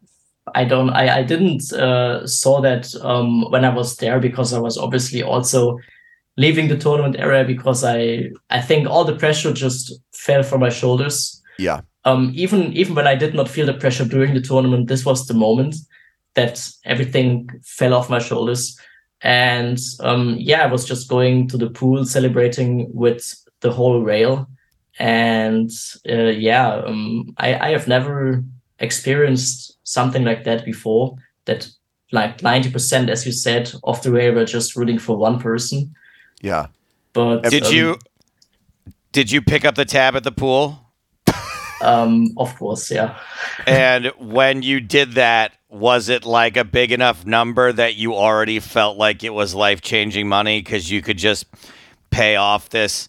I don't I I didn't uh, saw that um, when I was there because I was obviously also leaving the tournament area because I I think all the pressure just fell from my shoulders. Yeah. Um, even even when I did not feel the pressure during the tournament, this was the moment that everything fell off my shoulders. And um, yeah, I was just going to the pool, celebrating with the whole rail. And uh, yeah, um, I, I have never experienced something like that before. That like 90%, as you said, of the rail were just rooting for one person. Yeah. But did um, you did you pick up the tab at the pool? Um, of course, yeah. And when you did that, was it like a big enough number that you already felt like it was life changing money because you could just pay off this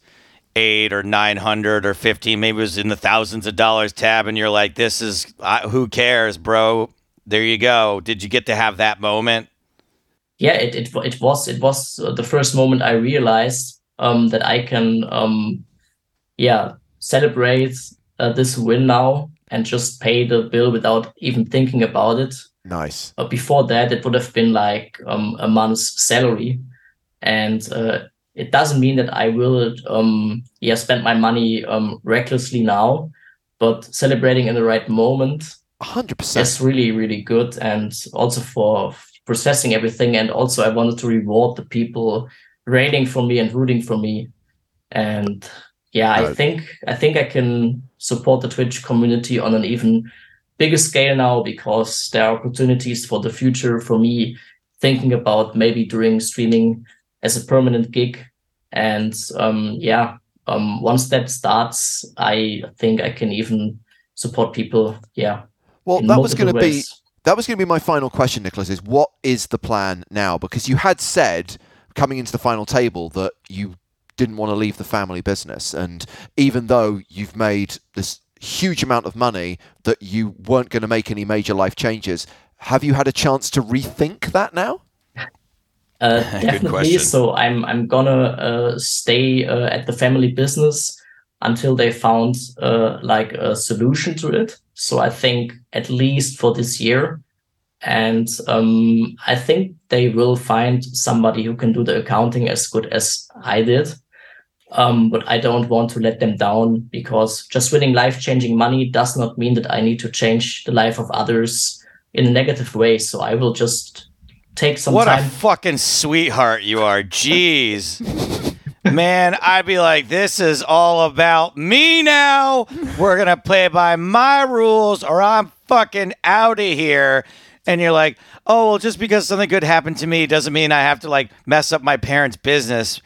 eight or nine hundred or fifteen, maybe it was in the thousands of dollars tab, and you're like, "This is uh, who cares, bro." There you go. Did you get to have that moment? yeah it, it, it was it was uh, the first moment i realized um, that i can um, yeah celebrate uh, this win now and just pay the bill without even thinking about it Nice. uh, before that it would have been like um, a month's salary and uh, it doesn't mean that i will um, yeah spend my money um, recklessly now but celebrating in the right moment 100%. that's really really good and also for processing everything and also i wanted to reward the people raining for me and rooting for me and yeah i think i think i can support the twitch community on an even bigger scale now because there are opportunities for the future for me thinking about maybe doing streaming as a permanent gig and um yeah um once that starts i think i can even support people yeah Well, that was going to be that was going to be my final question, Nicholas. Is what is the plan now? Because you had said coming into the final table that you didn't want to leave the family business, and even though you've made this huge amount of money, that you weren't going to make any major life changes. Have you had a chance to rethink that now? Uh, Good definitely. So I'm I'm gonna uh, stay uh, at the family business until they found uh, like a solution to it. So I think at least for this year, and um, I think they will find somebody who can do the accounting as good as I did. Um, but I don't want to let them down because just winning life changing money does not mean that I need to change the life of others in a negative way. So I will just take some What a fucking sweetheart you are. Jeez. Man, I'd be like, this is all about me now. We're going to play by my rules or I'm fucking out of here. And you're like, oh, well, just because something good happened to me doesn't mean I have to like mess up my parents' business.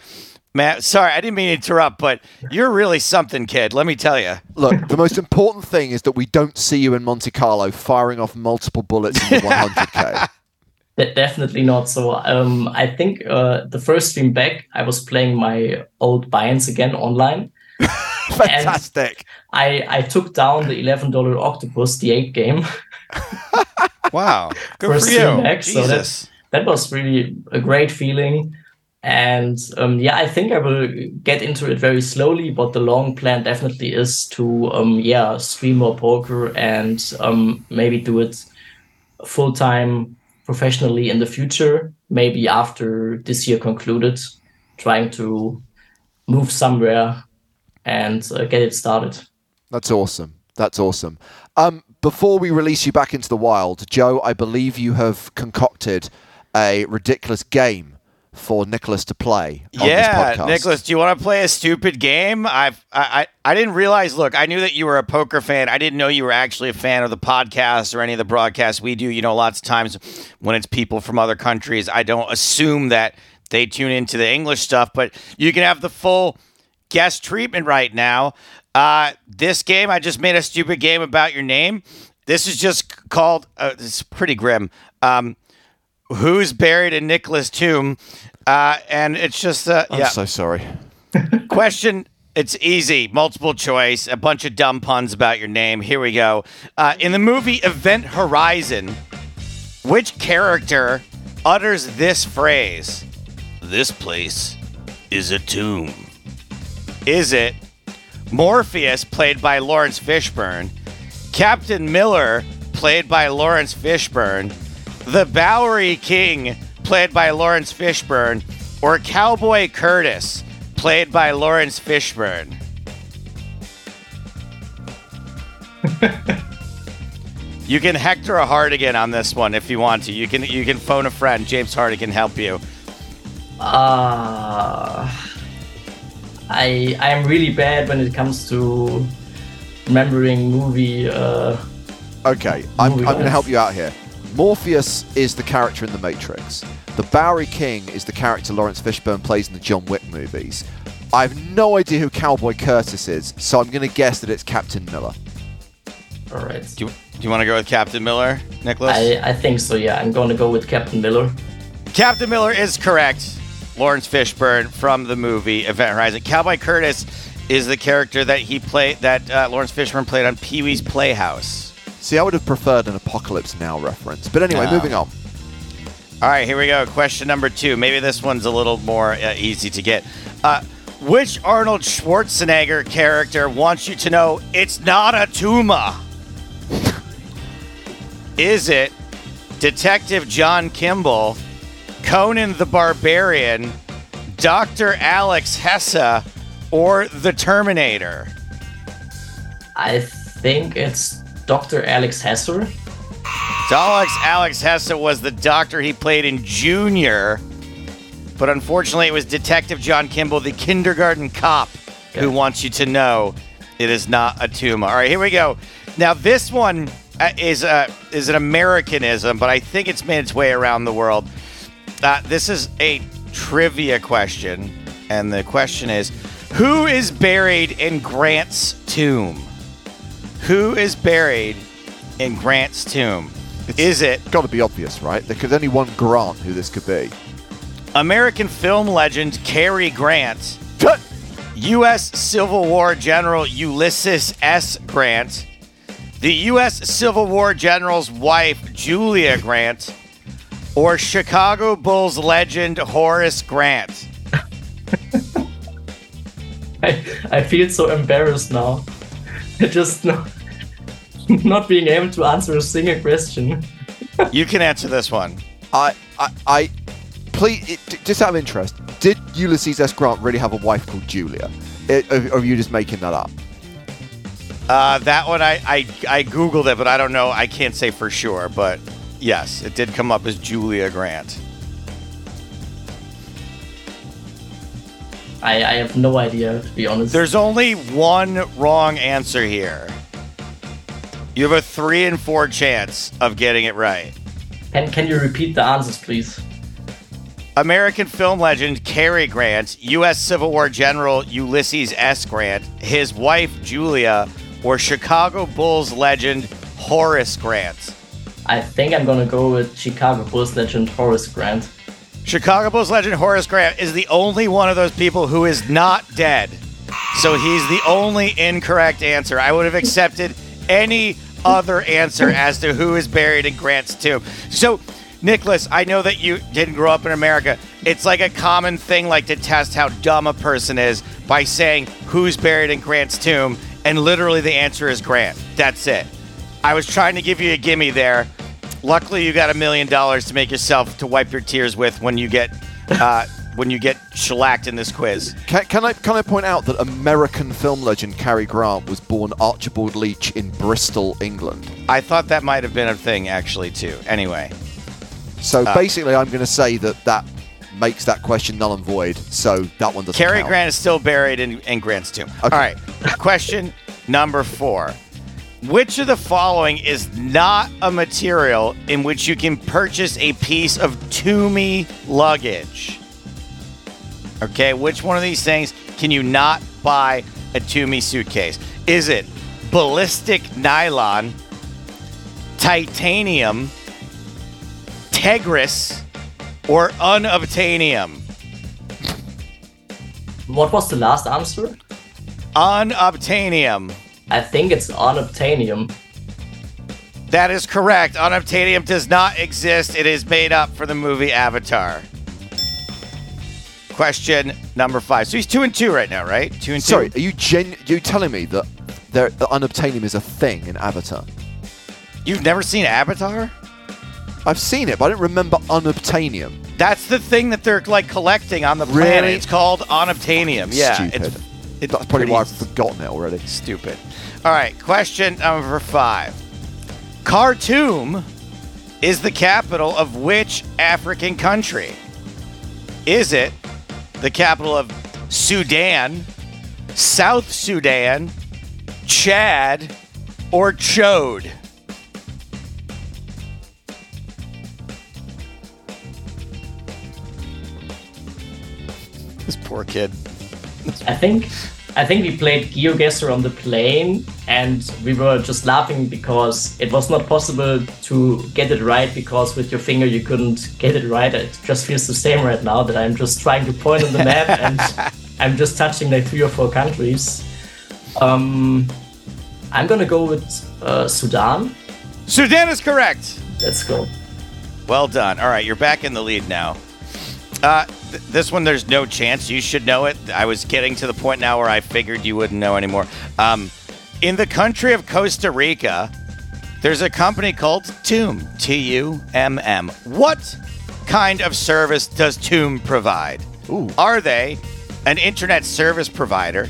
Man, sorry, I didn't mean to interrupt, but you're really something, kid. Let me tell you. Look, the most important thing is that we don't see you in Monte Carlo firing off multiple bullets in the 100k. De- definitely not. So um, I think uh, the first stream back, I was playing my old Binds again online. Fantastic. I, I took down the $11 Octopus, the 8 game. Wow. Good First for you. back, so Jesus. that was really a great feeling. And um, yeah, I think I will get into it very slowly, but the long plan definitely is to um, yeah stream more poker and um, maybe do it full time professionally in the future. Maybe after this year concluded, trying to move somewhere and uh, get it started. That's awesome. That's awesome. Um, before we release you back into the wild, Joe, I believe you have concocted a ridiculous game for Nicholas to play on yeah, this podcast. Nicholas, do you want to play a stupid game? I've I, I I didn't realize. Look, I knew that you were a poker fan. I didn't know you were actually a fan of the podcast or any of the broadcasts we do. You know, lots of times when it's people from other countries, I don't assume that they tune into the English stuff. But you can have the full guest treatment right now. Uh, this game, I just made a stupid game about your name. This is just called. Uh, it's pretty grim. Um, who's buried in Nicholas' tomb? Uh, and it's just uh, I'm yeah. so sorry. Question. It's easy, multiple choice, a bunch of dumb puns about your name. Here we go. Uh, in the movie Event Horizon, which character utters this phrase? This place is a tomb. Is it Morpheus, played by Laurence Fishburne, Captain Miller, played by Laurence Fishburne, the Bowery King, played by Laurence Fishburne, or Cowboy Curtis, played by Laurence Fishburne? you can Hector a Hartigan on this one if you want to. You can you can phone a friend. James Hardy can help you. Uh, I I am really bad when it comes to remembering movie. Uh, Okay, I'm, I'm going to help you out here. Morpheus is the character in The Matrix. The Bowery King is the character Laurence Fishburne plays in the John Wick movies. I have no idea who Cowboy Curtis is, so I'm going to guess that it's Captain Miller. all right. Do you, do you want to go with Captain Miller, Nicholas? I, I think so. Yeah, I'm gonna go with Captain Miller. Captain Miller is correct. Laurence Fishburne from the movie Event Horizon. Cowboy Curtis is the character that he played that uh, Lawrence Fishburne played on Pee Wee's Playhouse. See, I would have preferred an Apocalypse Now reference. But anyway, No. moving on. All right, here we go. Question number two. Maybe this one's a little more uh, easy to get. Uh, which Arnold Schwarzenegger character wants you to know it's not a tumor? Is it Detective John Kimball, Conan the Barbarian, Dr. Alex Hesse, or the Terminator? I think it's Dr. Alex Hesser. Alex Alex Hesse was the doctor he played in Junior, but unfortunately it was Detective John Kimball, the kindergarten cop, who wants you to know it is not a tumor. All right, here we go. Now this one uh, is a is an Americanism, but I think it's made its way around the world. Uh, this is a trivia question, and the question is, who is buried in Grant's tomb? Who is buried in Grant's tomb? Is it Got to be obvious, right? There could only one Grant who this could be. American film legend Cary Grant, U.S. Civil War General Ulysses S. Grant, the U.S. Civil War General's wife Julia Grant, or Chicago Bulls legend Horace Grant? I, I feel so embarrassed now. I just not, not being able to answer a single question. You can answer this one. I, I, I please, it, just out of interest, did Ulysses S. Grant really have a wife called Julia? It, or, or are you just making that up? Uh, that one I, I I googled it, but I don't know. I can't say for sure, but yes, it did come up as Julia Grant. I, I have no idea, to be honest. There's only one wrong answer here. You have a three and four chance of getting it right. Can, can you repeat the answers, please? American film legend Cary Grant, U.S. Civil War General Ulysses S. Grant, his wife Julia, or Chicago Bulls legend Horace Grant. I think I'm gonna go with Chicago Bulls legend Horace Grant. Chicago Bulls legend Horace Grant is the only one of those people who is not dead. So he's the only incorrect answer. I would have accepted any other answer as to who is buried in Grant's tomb. So, Nicholas, I know that you didn't grow up in America. It's like a common thing, like to test how dumb a person is by saying who's buried in Grant's tomb, and literally the answer is Grant. That's it. I was trying to give you a gimme there. Luckily, you got a million dollars to make yourself to wipe your tears with when you get uh, when you get shellacked in this quiz. Can, can I can I point out that American film legend Cary Grant was born Archibald Leach in Bristol, England. I thought that might have been a thing actually too. Anyway, So Uh, basically, I'm going to say that that makes that question null and void. So that one doesn't Cary count. Grant is still buried in, in Grant's tomb. All right, question number four. Which of the following is not a material in which you can purchase a piece of Tumi luggage? Okay, which one of these things can you not buy a Tumi suitcase? Is it ballistic nylon, titanium, Tegris, or unobtainium? What was the last answer? Unobtainium. I think it's unobtainium. That is correct. Unobtainium does not exist. It is made up for the movie Avatar. Question number five. So he's two and two right now, right? Two and two. Sorry, are you gen- you telling me that there, that unobtainium is a thing in Avatar? You've never seen Avatar? I've seen it, but I don't remember unobtainium. That's the thing that they're like collecting on the planet. Really? It's called unobtainium. Yeah, Stupid. it's it's That's probably pretty why I've forgotten it already. stupid. All right, question number five. Khartoum is the capital of which African country? Is it the capital of Sudan, South Sudan, Chad, or Chode? This poor kid. I think I think we played GeoGuessr on the plane and we were just laughing because it was not possible to get it right because with your finger you couldn't get it right. It just feels the same right now that I'm just trying to point on the map and I'm just touching like three or four countries. Um, I'm gonna go with uh, Sudan. Sudan is correct. Let's go. Well done. All right, you're back in the lead now. Uh, th- this one, there's no chance you should know it. I was getting to the point now where I figured you wouldn't know anymore. Um, in the country of Costa Rica, there's a company called Toom. T U M M. What kind of service does Toom provide? Ooh. Are they an internet service provider,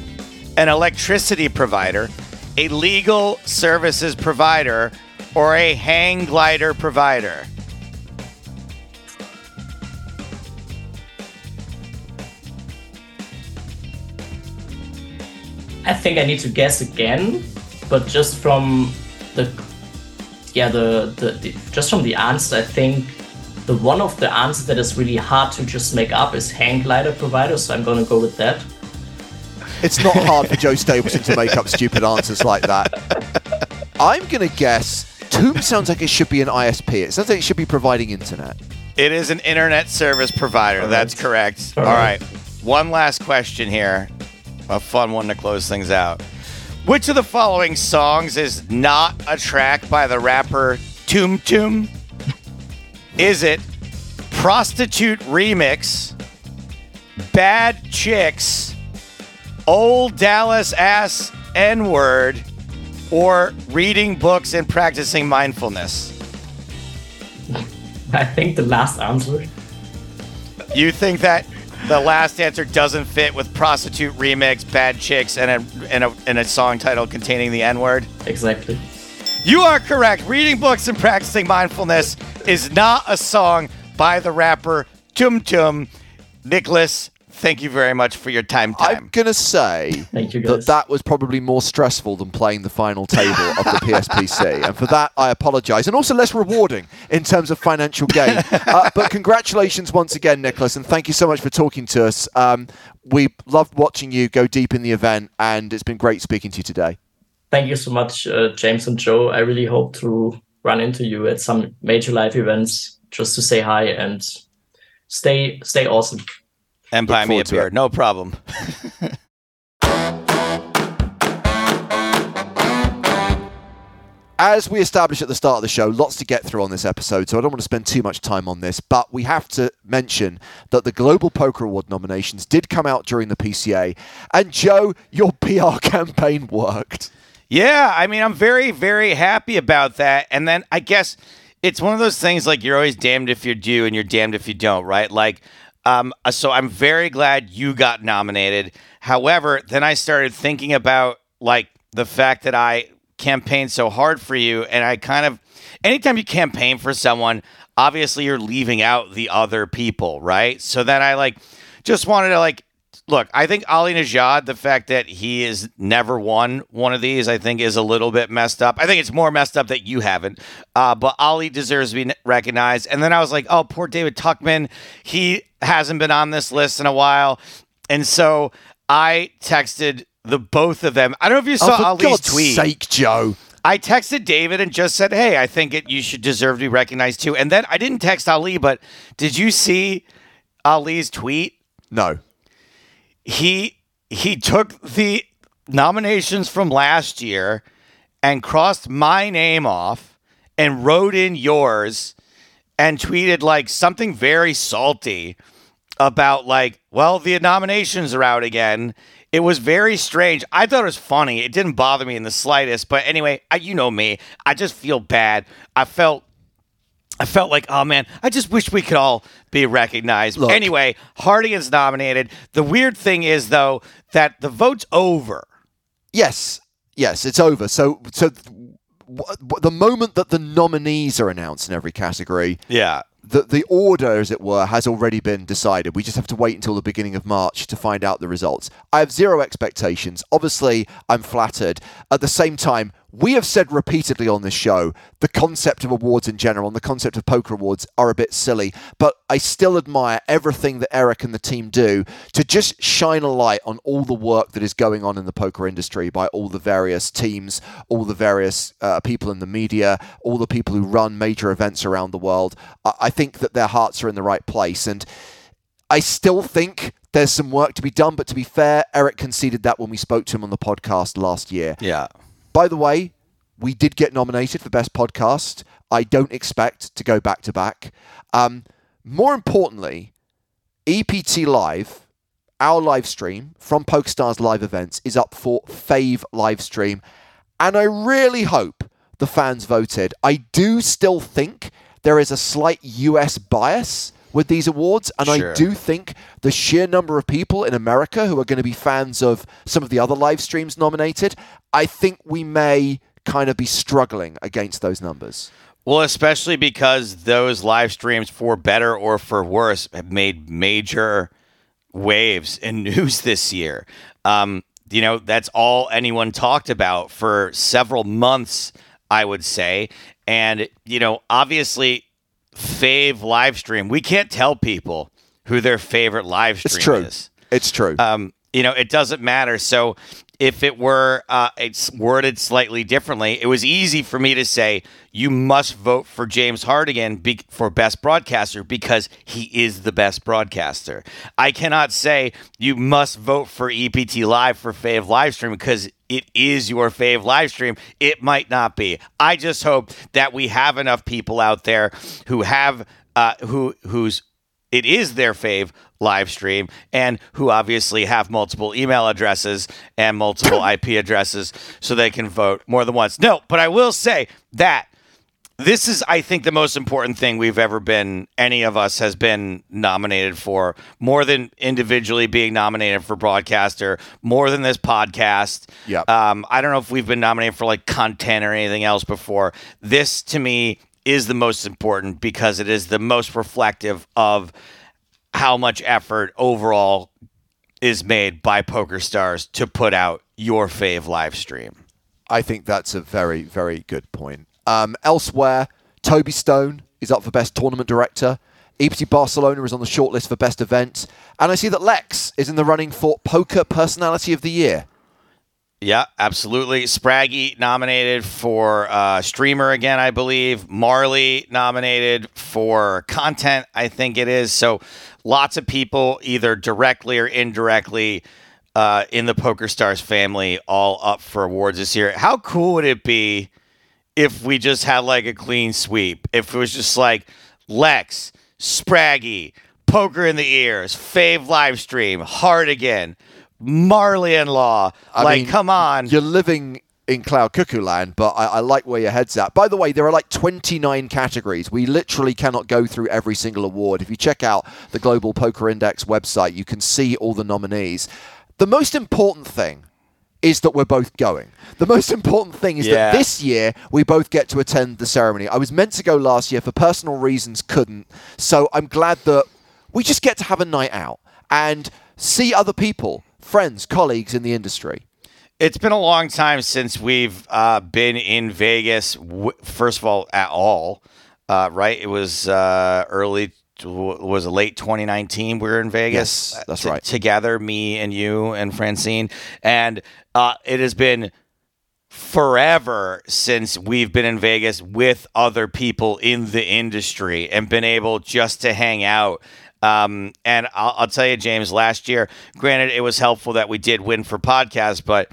an electricity provider, a legal services provider, or a hang glider provider? I think I need to guess again, but just from the yeah the, the, the just from the answer, I think the one of the answers that is really hard to just make up is hang glider provider. So I'm gonna go with that. It's not hard for Joe Stapleton to make up stupid answers like that. I'm going to guess Tomb sounds like it should be an ISP. It sounds like it should be providing internet. It is an internet service provider. That's correct. All All right. right. One last question here. A fun one to close things out. Which of the following songs is not a track by the rapper Tum Tum? Is it Prostitute Remix, Bad Chicks, Old Dallas Ass N Word, or Reading Books and Practicing Mindfulness? I think the last answer. You think that the last answer doesn't fit with prostitute remix, bad chicks, and a and a, and a song title containing the N word. Exactly. You are correct. Reading books and practicing mindfulness is not a song by the rapper Tum Tum. Nicholas, thank you very much for your time. I'm gonna say Thank you, that that was probably more stressful than playing the final table of the PSPC, and for that I apologise, and also less rewarding in terms of financial gain. Uh, but congratulations once again, Nicholas, and thank you so much for talking to us. Um, we loved watching you go deep in the event, and it's been great speaking to you today. Thank you so much, uh, James and Joe. I really hope to run into you at some major live events just to say hi and stay stay awesome. And buy me a beer. it. No problem. As we established at the start of the show, lots to get through on this episode, so I don't want to spend too much time on this, but we have to mention that the Global Poker Award nominations did come out during the PCA, and Joe, your PR campaign worked. Yeah, I mean, I'm very, very happy about that. And then I guess it's one of those things like you're always damned if you do and you're damned if you don't, right? Like, um, so I'm very glad you got nominated. However, then I started thinking about like the fact that I campaigned so hard for you, and I kind of, anytime you campaign for someone, obviously you're leaving out the other people, right? So then I like just wanted to like look, I think Ali Nejad, the fact that he has never won one of these, I think is a little bit messed up. I think it's more messed up that you haven't. Uh, but Ali deserves to be recognized. And then I was like, oh, poor David Tuchman. He hasn't been on this list in a while. And so I texted the both of them. I don't know if you oh, saw oh, for Ali's God's tweet. sake, Joe. I texted David and just said, "Hey, I think it, you should deserve to be recognized too." And then I didn't text Ali, but did you see Ali's tweet? No. he he took the nominations from last year and crossed my name off and wrote in yours and tweeted like something very salty about like well the nominations are out again it was very strange i thought it was funny it didn't bother me in the slightest but anyway I, you know me i just feel bad i felt I felt like, oh man, I just wish we could all be recognized. Look. Anyway, Hardy is nominated. The weird thing is, though, that the vote's over. Yes, yes, it's over. So, so the moment that the nominees are announced in every category, Yeah. the the order, as it were, has already been decided. We just have to wait until the beginning of March to find out the results. I have zero expectations. Obviously, I'm flattered. At the same time, we have said repeatedly on this show the concept of awards in general and the concept of poker awards are a bit silly, but I still admire everything that Eric and the team do to just shine a light on all the work that is going on in the poker industry by all the various teams, all the various uh, people in the media, all the people who run major events around the world. I, I think that their hearts are in the right place. And I still think there's some work to be done, but to be fair, Eric conceded that when we spoke to him on the podcast last year. Yeah. By the way, we did get nominated for Best Podcast. I don't expect to go back to back. Um, more importantly, EPT Live, our live stream from PokerStars live events, is up for Fave live stream. And I really hope the fans voted. I do still think there is a slight US bias with these awards, and Sure. I do think the sheer number of people in America who are going to be fans of some of the other live streams nominated, I think we may kind of be struggling against those numbers. Well, especially because those live streams, for better or for worse, have made major waves in news this year. Um, you know, that's all anyone talked about for several months, I would say. And, you know, obviously, fave live stream, we can't tell people who their favorite live stream It's true. is. It's true. um, you know, it doesn't matter. So if it were uh, it's worded slightly differently, it was easy for me to say you must vote for James Hartigan be- for best broadcaster because he is the best broadcaster. I cannot say you must vote for EPT Live for fave live stream because it is your fave live stream. It might not be. I just hope that we have enough people out there who have uh, who who's it is their fave live stream and who obviously have multiple email addresses and multiple IP addresses so they can vote more than once. No, but I will say that this is i think the most important thing we've ever been any of us has been nominated for more than individually being nominated for broadcaster more than this podcast Yep. um, i don't know if we've been nominated for like content or anything else before this to me is the most important because it is the most reflective of how much effort overall is made by PokerStars to put out your fave live stream I think that's a very, very good point. Um, elsewhere, Toby Stone is up for Best Tournament Director. EPT Barcelona is on the shortlist for Best Event. And I see that Lex is in the running for Poker Personality of the Year. Yeah, absolutely. Spraggy nominated for uh, streamer again, I believe. Marley nominated for content, I think it is. So lots of people, either directly or indirectly, uh, in the PokerStars family, all up for awards this year. How cool would it be if we just had like a clean sweep? If it was just like Lex, Spraggy, Poker in the Ears, Fave live stream, Hartigan, Marley and Law. I like, mean, come on. You're living in Cloud Cuckoo Land, but I, I like where your head's at. By the way, there are like 29 categories. We literally cannot go through every single award. If you check out the Global Poker Index website, you can see all the nominees. The most important thing is that we're both going. The most important thing is Yeah. that this year we both get to attend the ceremony. I was meant to go last year for personal reasons, couldn't. So I'm glad that we just get to have a night out and see other people, friends, colleagues in the industry. It's been a long time since we've uh, been in Vegas. W- first of all, at all, uh, right? It was uh, early. Was it late 2019? We were in Vegas. Yes, that's uh, right. Together, me and you and Francine, and uh, it has been forever since we've been in Vegas with other people in the industry and been able just to hang out. Um, and I'll, I'll tell you, James, last year, granted, it was helpful that we did win for podcast, but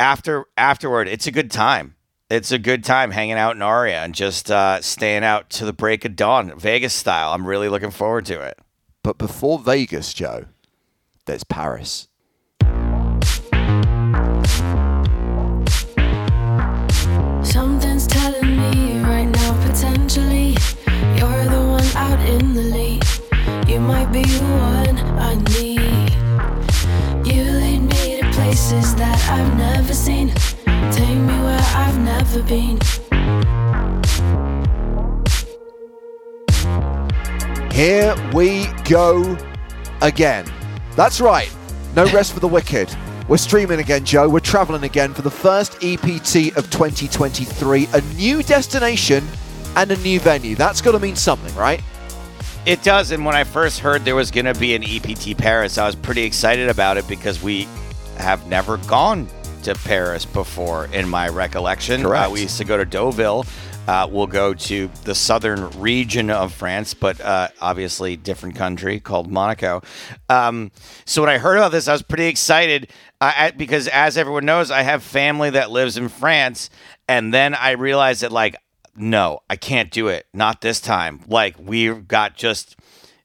after afterward, it's a good time. It's a good time hanging out in Aria and just uh, staying out to the break of dawn, Vegas style. I'm really looking forward to it. But before Vegas, Joe, there's Paris. You might be the one I need. You lead me to places that I've never seen. Take me where I've never been. Here we go again. That's right. No rest for the wicked. We're streaming again, Joe. We're traveling again for the first EPT of 2023. A new destination and a new venue. That's got to mean something, right? It does. And when I first heard there was going to be an EPT Paris, I was pretty excited about it because we have never gone to Paris before, in my recollection. Correct. Uh, we used to go to Deauville. Uh, we'll go to the southern region of France, but uh, obviously different country called Monaco. Um, so when I heard about this, I was pretty excited uh, at- because, as everyone knows, I have family that lives in France, and then I realized that like no, I can't do it. Not this time. Like we've got just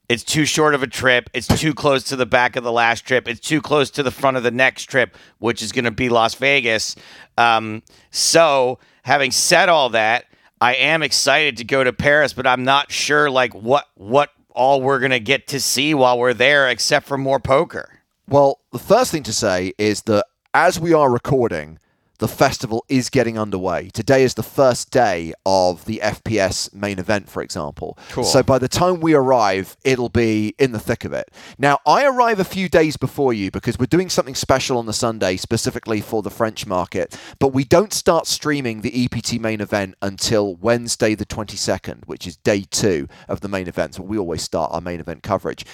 it's too short of a trip. It's too close to the back of the last trip. It's too close to the front of the next trip, which is going to be Las Vegas. Um, so, having said all that, I am excited to go to Paris, but I'm not sure like what what all we're going to get to see while we're there, except for more poker. Well, the first thing to say is that as we are recording, the festival is getting underway. Today is the first day of the FPS main event, for example. Cool. So by the time we arrive, it'll be in the thick of it. Now, I arrive a few days before you because we're doing something special on the Sunday, specifically for the French market. But we don't start streaming the EPT main event until Wednesday, the 22nd, which is day two of the main event. So we always start our main event coverage.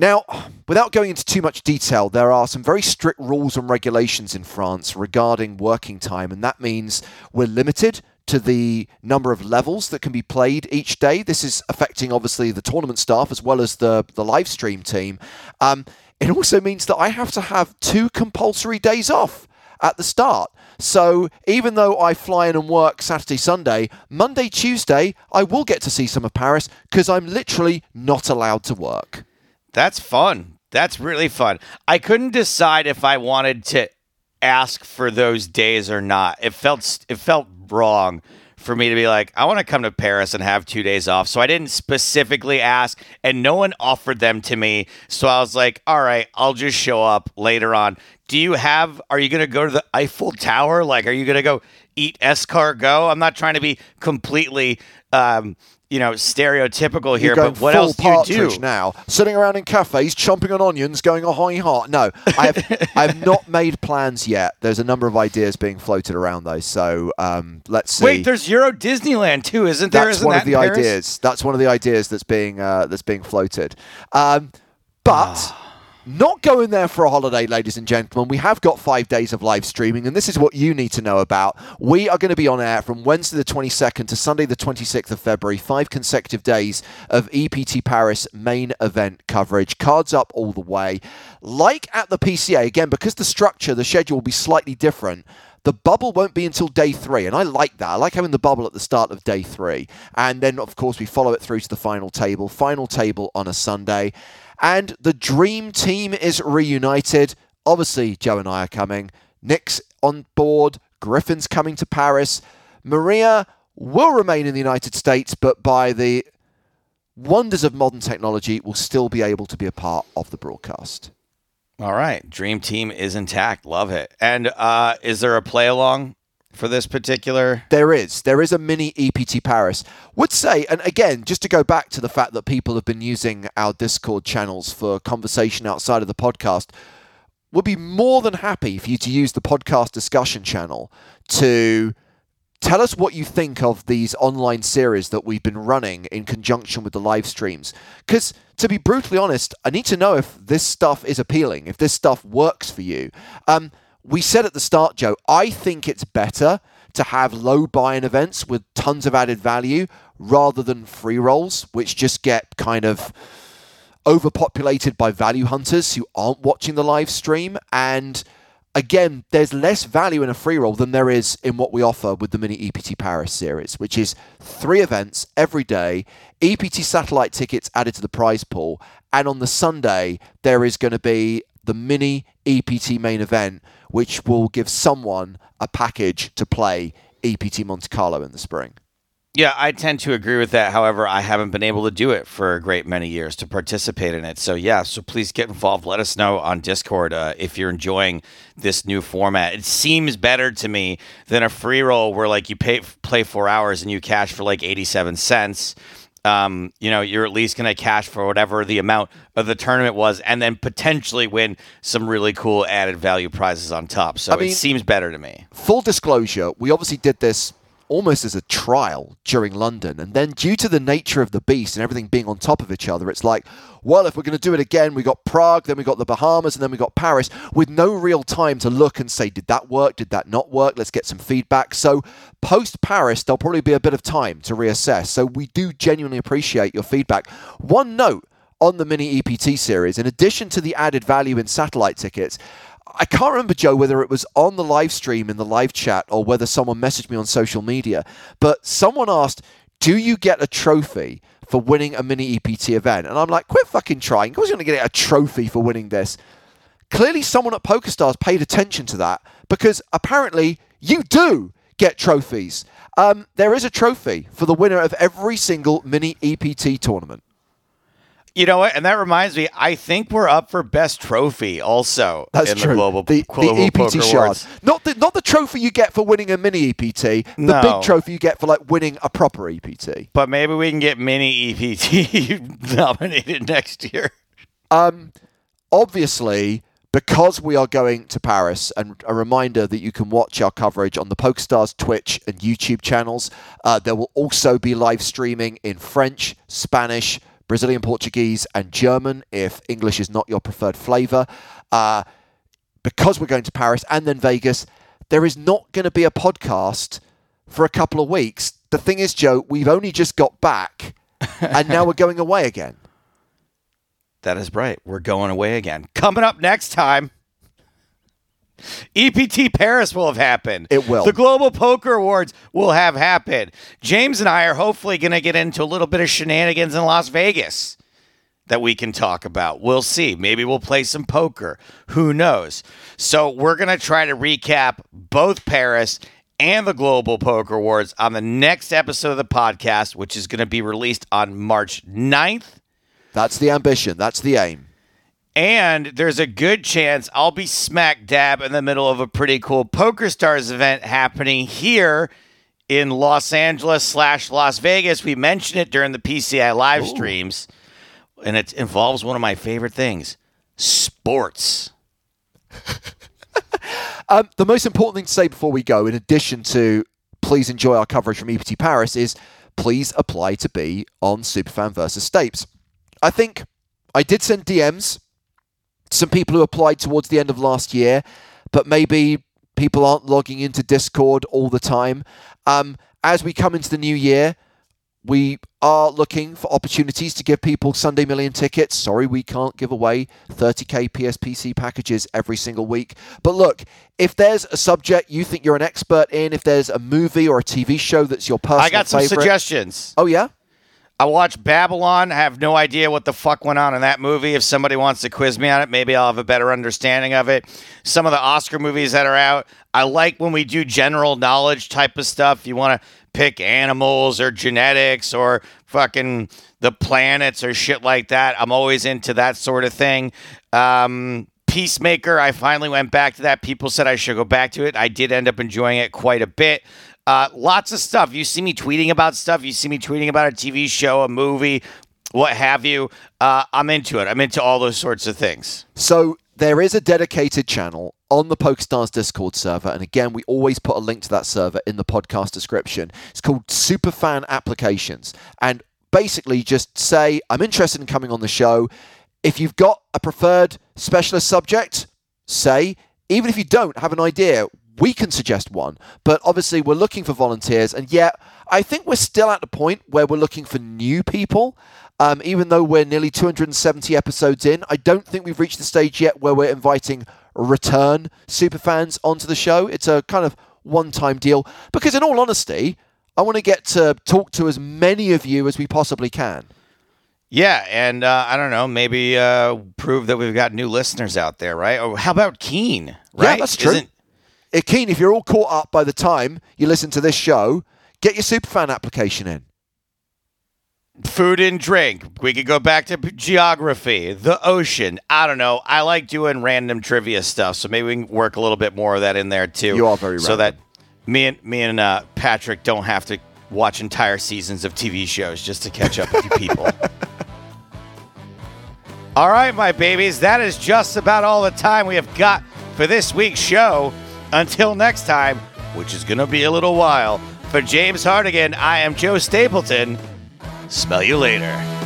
Now, without going into too much detail, there are some very strict rules and regulations in France regarding working time, and that means we're limited to the number of levels that can be played each day. This is affecting obviously the tournament staff as well as the, the live stream team. Um, it also means that I have to have two compulsory days off at the start. So even though I fly in and work Saturday, Sunday, Monday, Tuesday, I will get to see some of Paris because I'm literally not allowed to work. That's fun. That's really fun. I couldn't decide if I wanted to ask for those days or not. It felt it felt wrong for me to be like, I want to come to Paris and have two days off. So I didn't specifically ask, and no one offered them to me. So I was like, all right, I'll just show up later on. Do you have, are you going to go to the Eiffel Tower? Like, are you going to go eat escargot? I'm not trying to be completely, um, you know, stereotypical here, but what else do you do? now? Sitting around in cafes, chomping on onions, going a high heart. No, I have, I have not made plans yet. There's a number of ideas being floated around though, so um, let's see. Wait, there's Euro Disneyland too, isn't there? that's Isn't one that of the in Paris? ideas. That's one of the ideas that's being uh, that's being floated. Um, but Ah. Not going there for a holiday, ladies and gentlemen. We have got five days of live streaming, and this is what you need to know about. We are going to be on air from Wednesday the 22nd to Sunday the 26th of February. Five consecutive days of EPT Paris main event coverage. Cards up all the way. Like at the PCA again, because the structure, the schedule will be slightly different. The bubble won't be until day three, and I like that. I like having the bubble at the start of day three. And then, of course, we follow it through to the final table. Final table on a Sunday. And the dream team is reunited. Obviously, Joe and I are coming. Nick's on board. Griffin's coming to Paris. Maria will remain in the United States, but by the wonders of modern technology, will still be able to be a part of the broadcast. All right, Dream Team is intact. Love it. And uh, is there a play along for this particular? There is. There is a mini EPT Paris. Would say, and again, just to go back to the fact that people have been using our Discord channels for conversation outside of the podcast, would be more than happy for you to use the podcast discussion channel to tell us what you think of these online series that we've been running in conjunction with the live streams. Because to be brutally honest, I need to know if this stuff is appealing, if this stuff works for you. Um, we said at the start, Joe, I think it's better to have low buy-in events with tons of added value rather than free rolls, which just get kind of overpopulated by value hunters who aren't watching the live stream. And again, there's less value in a free roll than there is in what we offer with the mini EPT Paris series, which is three events every day, EPT satellite tickets added to the prize pool. And on the Sunday, there is going to be the mini EPT main event, which will give someone a package to play EPT Monte Carlo in the spring. Yeah, I tend to agree with that. However, I haven't been able to do it for a great many years to participate in it. So, yeah, so please get involved. Let us know on Discord uh, if you're enjoying this new format. It seems better to me than a free roll where, like, you pay play four hours and you cash for like 87 cents. Um, you know, you're at least going to cash for whatever the amount of the tournament was and then potentially win some really cool added value prizes on top. So, I mean- it seems better to me. full disclosure, we obviously did this almost as a trial during London. And then, due to the nature of the beast and everything being on top of each other, it's like, well, if we're going to do it again, we got Prague, then we got the Bahamas, and then we got Paris with no real time to look and say, did that work? Did that not work? Let's get some feedback. So, post Paris, there'll probably be a bit of time to reassess. So, we do genuinely appreciate your feedback. One note on the mini EPT series, in addition to the added value in satellite tickets, I can't remember, Joe, whether it was on the live stream in the live chat or whether someone messaged me on social media, but someone asked, Do you get a trophy for winning a mini EPT event? And I'm like, Quit fucking trying. Who's going to get a trophy for winning this? Clearly, someone at PokerStars paid attention to that because apparently you do get trophies. Um, there is a trophy for the winner of every single mini EPT tournament. You know what? And that reminds me, I think we're up for best trophy also That's in true. the global, the, global the EPT shard, Awards. not the not the trophy you get for winning a mini EPT. The No. big trophy you get for like winning a proper EPT. But maybe we can get mini EPT nominated next year. Um Obviously, because we are going to Paris, and a reminder that you can watch our coverage on the PokerStars Twitch and YouTube channels. Uh, there will also be live streaming in French, Spanish, Brazilian Portuguese, and German if English is not your preferred flavor. Uh, because we're going to Paris and then Vegas, there is not going to be a podcast for a couple of weeks. The thing is, Joe, we've only just got back and now we're going away again. That is right. We're going away again. Coming up next time, EPT Paris will have happened. It will. The Global Poker Awards will have happened. James and I are hopefully going to get into a little bit of shenanigans in Las Vegas that we can talk about. We'll see. Maybe we'll play some poker. Who knows? So we're going to try to recap both Paris and the Global Poker Awards on the next episode of the podcast, which is going to be released on March 9th. That's the ambition. That's the aim. And there's a good chance I'll be smack dab in the middle of a pretty cool PokerStars event happening here in Los Angeles slash Las Vegas. We mentioned it during the PCA live streams, and it involves one of my favorite things sports. Um, the most important thing to say before we go, in addition to please enjoy our coverage from EPT Paris, is please apply to be on Superfan versus Stapes. I think I did send DMs some people who applied towards the end of last year, but maybe people aren't logging into Discord all the time. Um, as we come into the new year, we are looking for opportunities to give people Sunday Million tickets. Sorry, we can't give away 30k PSPC packages every single week. But look, if there's a subject you think you're an expert in, if there's a movie or a TV show that's your personal I got some favorite, suggestions. oh yeah, I watched Babylon. I have no idea what the fuck went on in that movie. If somebody wants to quiz me on it, maybe I'll have a better understanding of it. Some of the Oscar movies that are out, I like when we do general knowledge type of stuff. You want to pick animals or genetics or fucking the planets or shit like that. I'm always into that sort of thing. Um, Peacemaker, I finally went back to that. People said I should go back to it. I did end up enjoying it quite a bit. Uh, lots of stuff. You see me tweeting about stuff. You see me tweeting about a TV show, a movie, what have you. Uh, I'm into it. I'm into all those sorts of things. So there is a dedicated channel on the PokerStars Discord server, and again, we always put a link to that server in the podcast description. It's called Superfan Applications, and basically just say I'm interested in coming on the show. If you've got a preferred specialist subject, say. Even if you don't have an idea, we can suggest one. But obviously, we're looking for volunteers, and yet I think we're still at the point where we're looking for new people. Um, even though we're nearly 270 episodes in, I don't think we've reached the stage yet where we're inviting return superfans onto the show. It's a kind of one-time deal because, in all honesty, I want to get to talk to as many of you as we possibly can. Yeah, and uh, I don't know, maybe uh, prove that we've got new listeners out there, right? Or how about Keen? Right? that's true. Isn't- Uh, Keen, if you're all caught up by the time you listen to this show, get your superfan application in. food and drink. We could go back to geography, the ocean. I don't know. I like doing random trivia stuff, so maybe we can work a little bit more of that in there too. You are very so random. that me and me and uh, Patrick don't have to watch entire seasons of TV shows just to catch up with you people. All right, my babies, that is just about all the time we have got for this week's show. Until next time, which is going to be a little while. For James Hartigan, I am Joe Stapleton. Smell you later.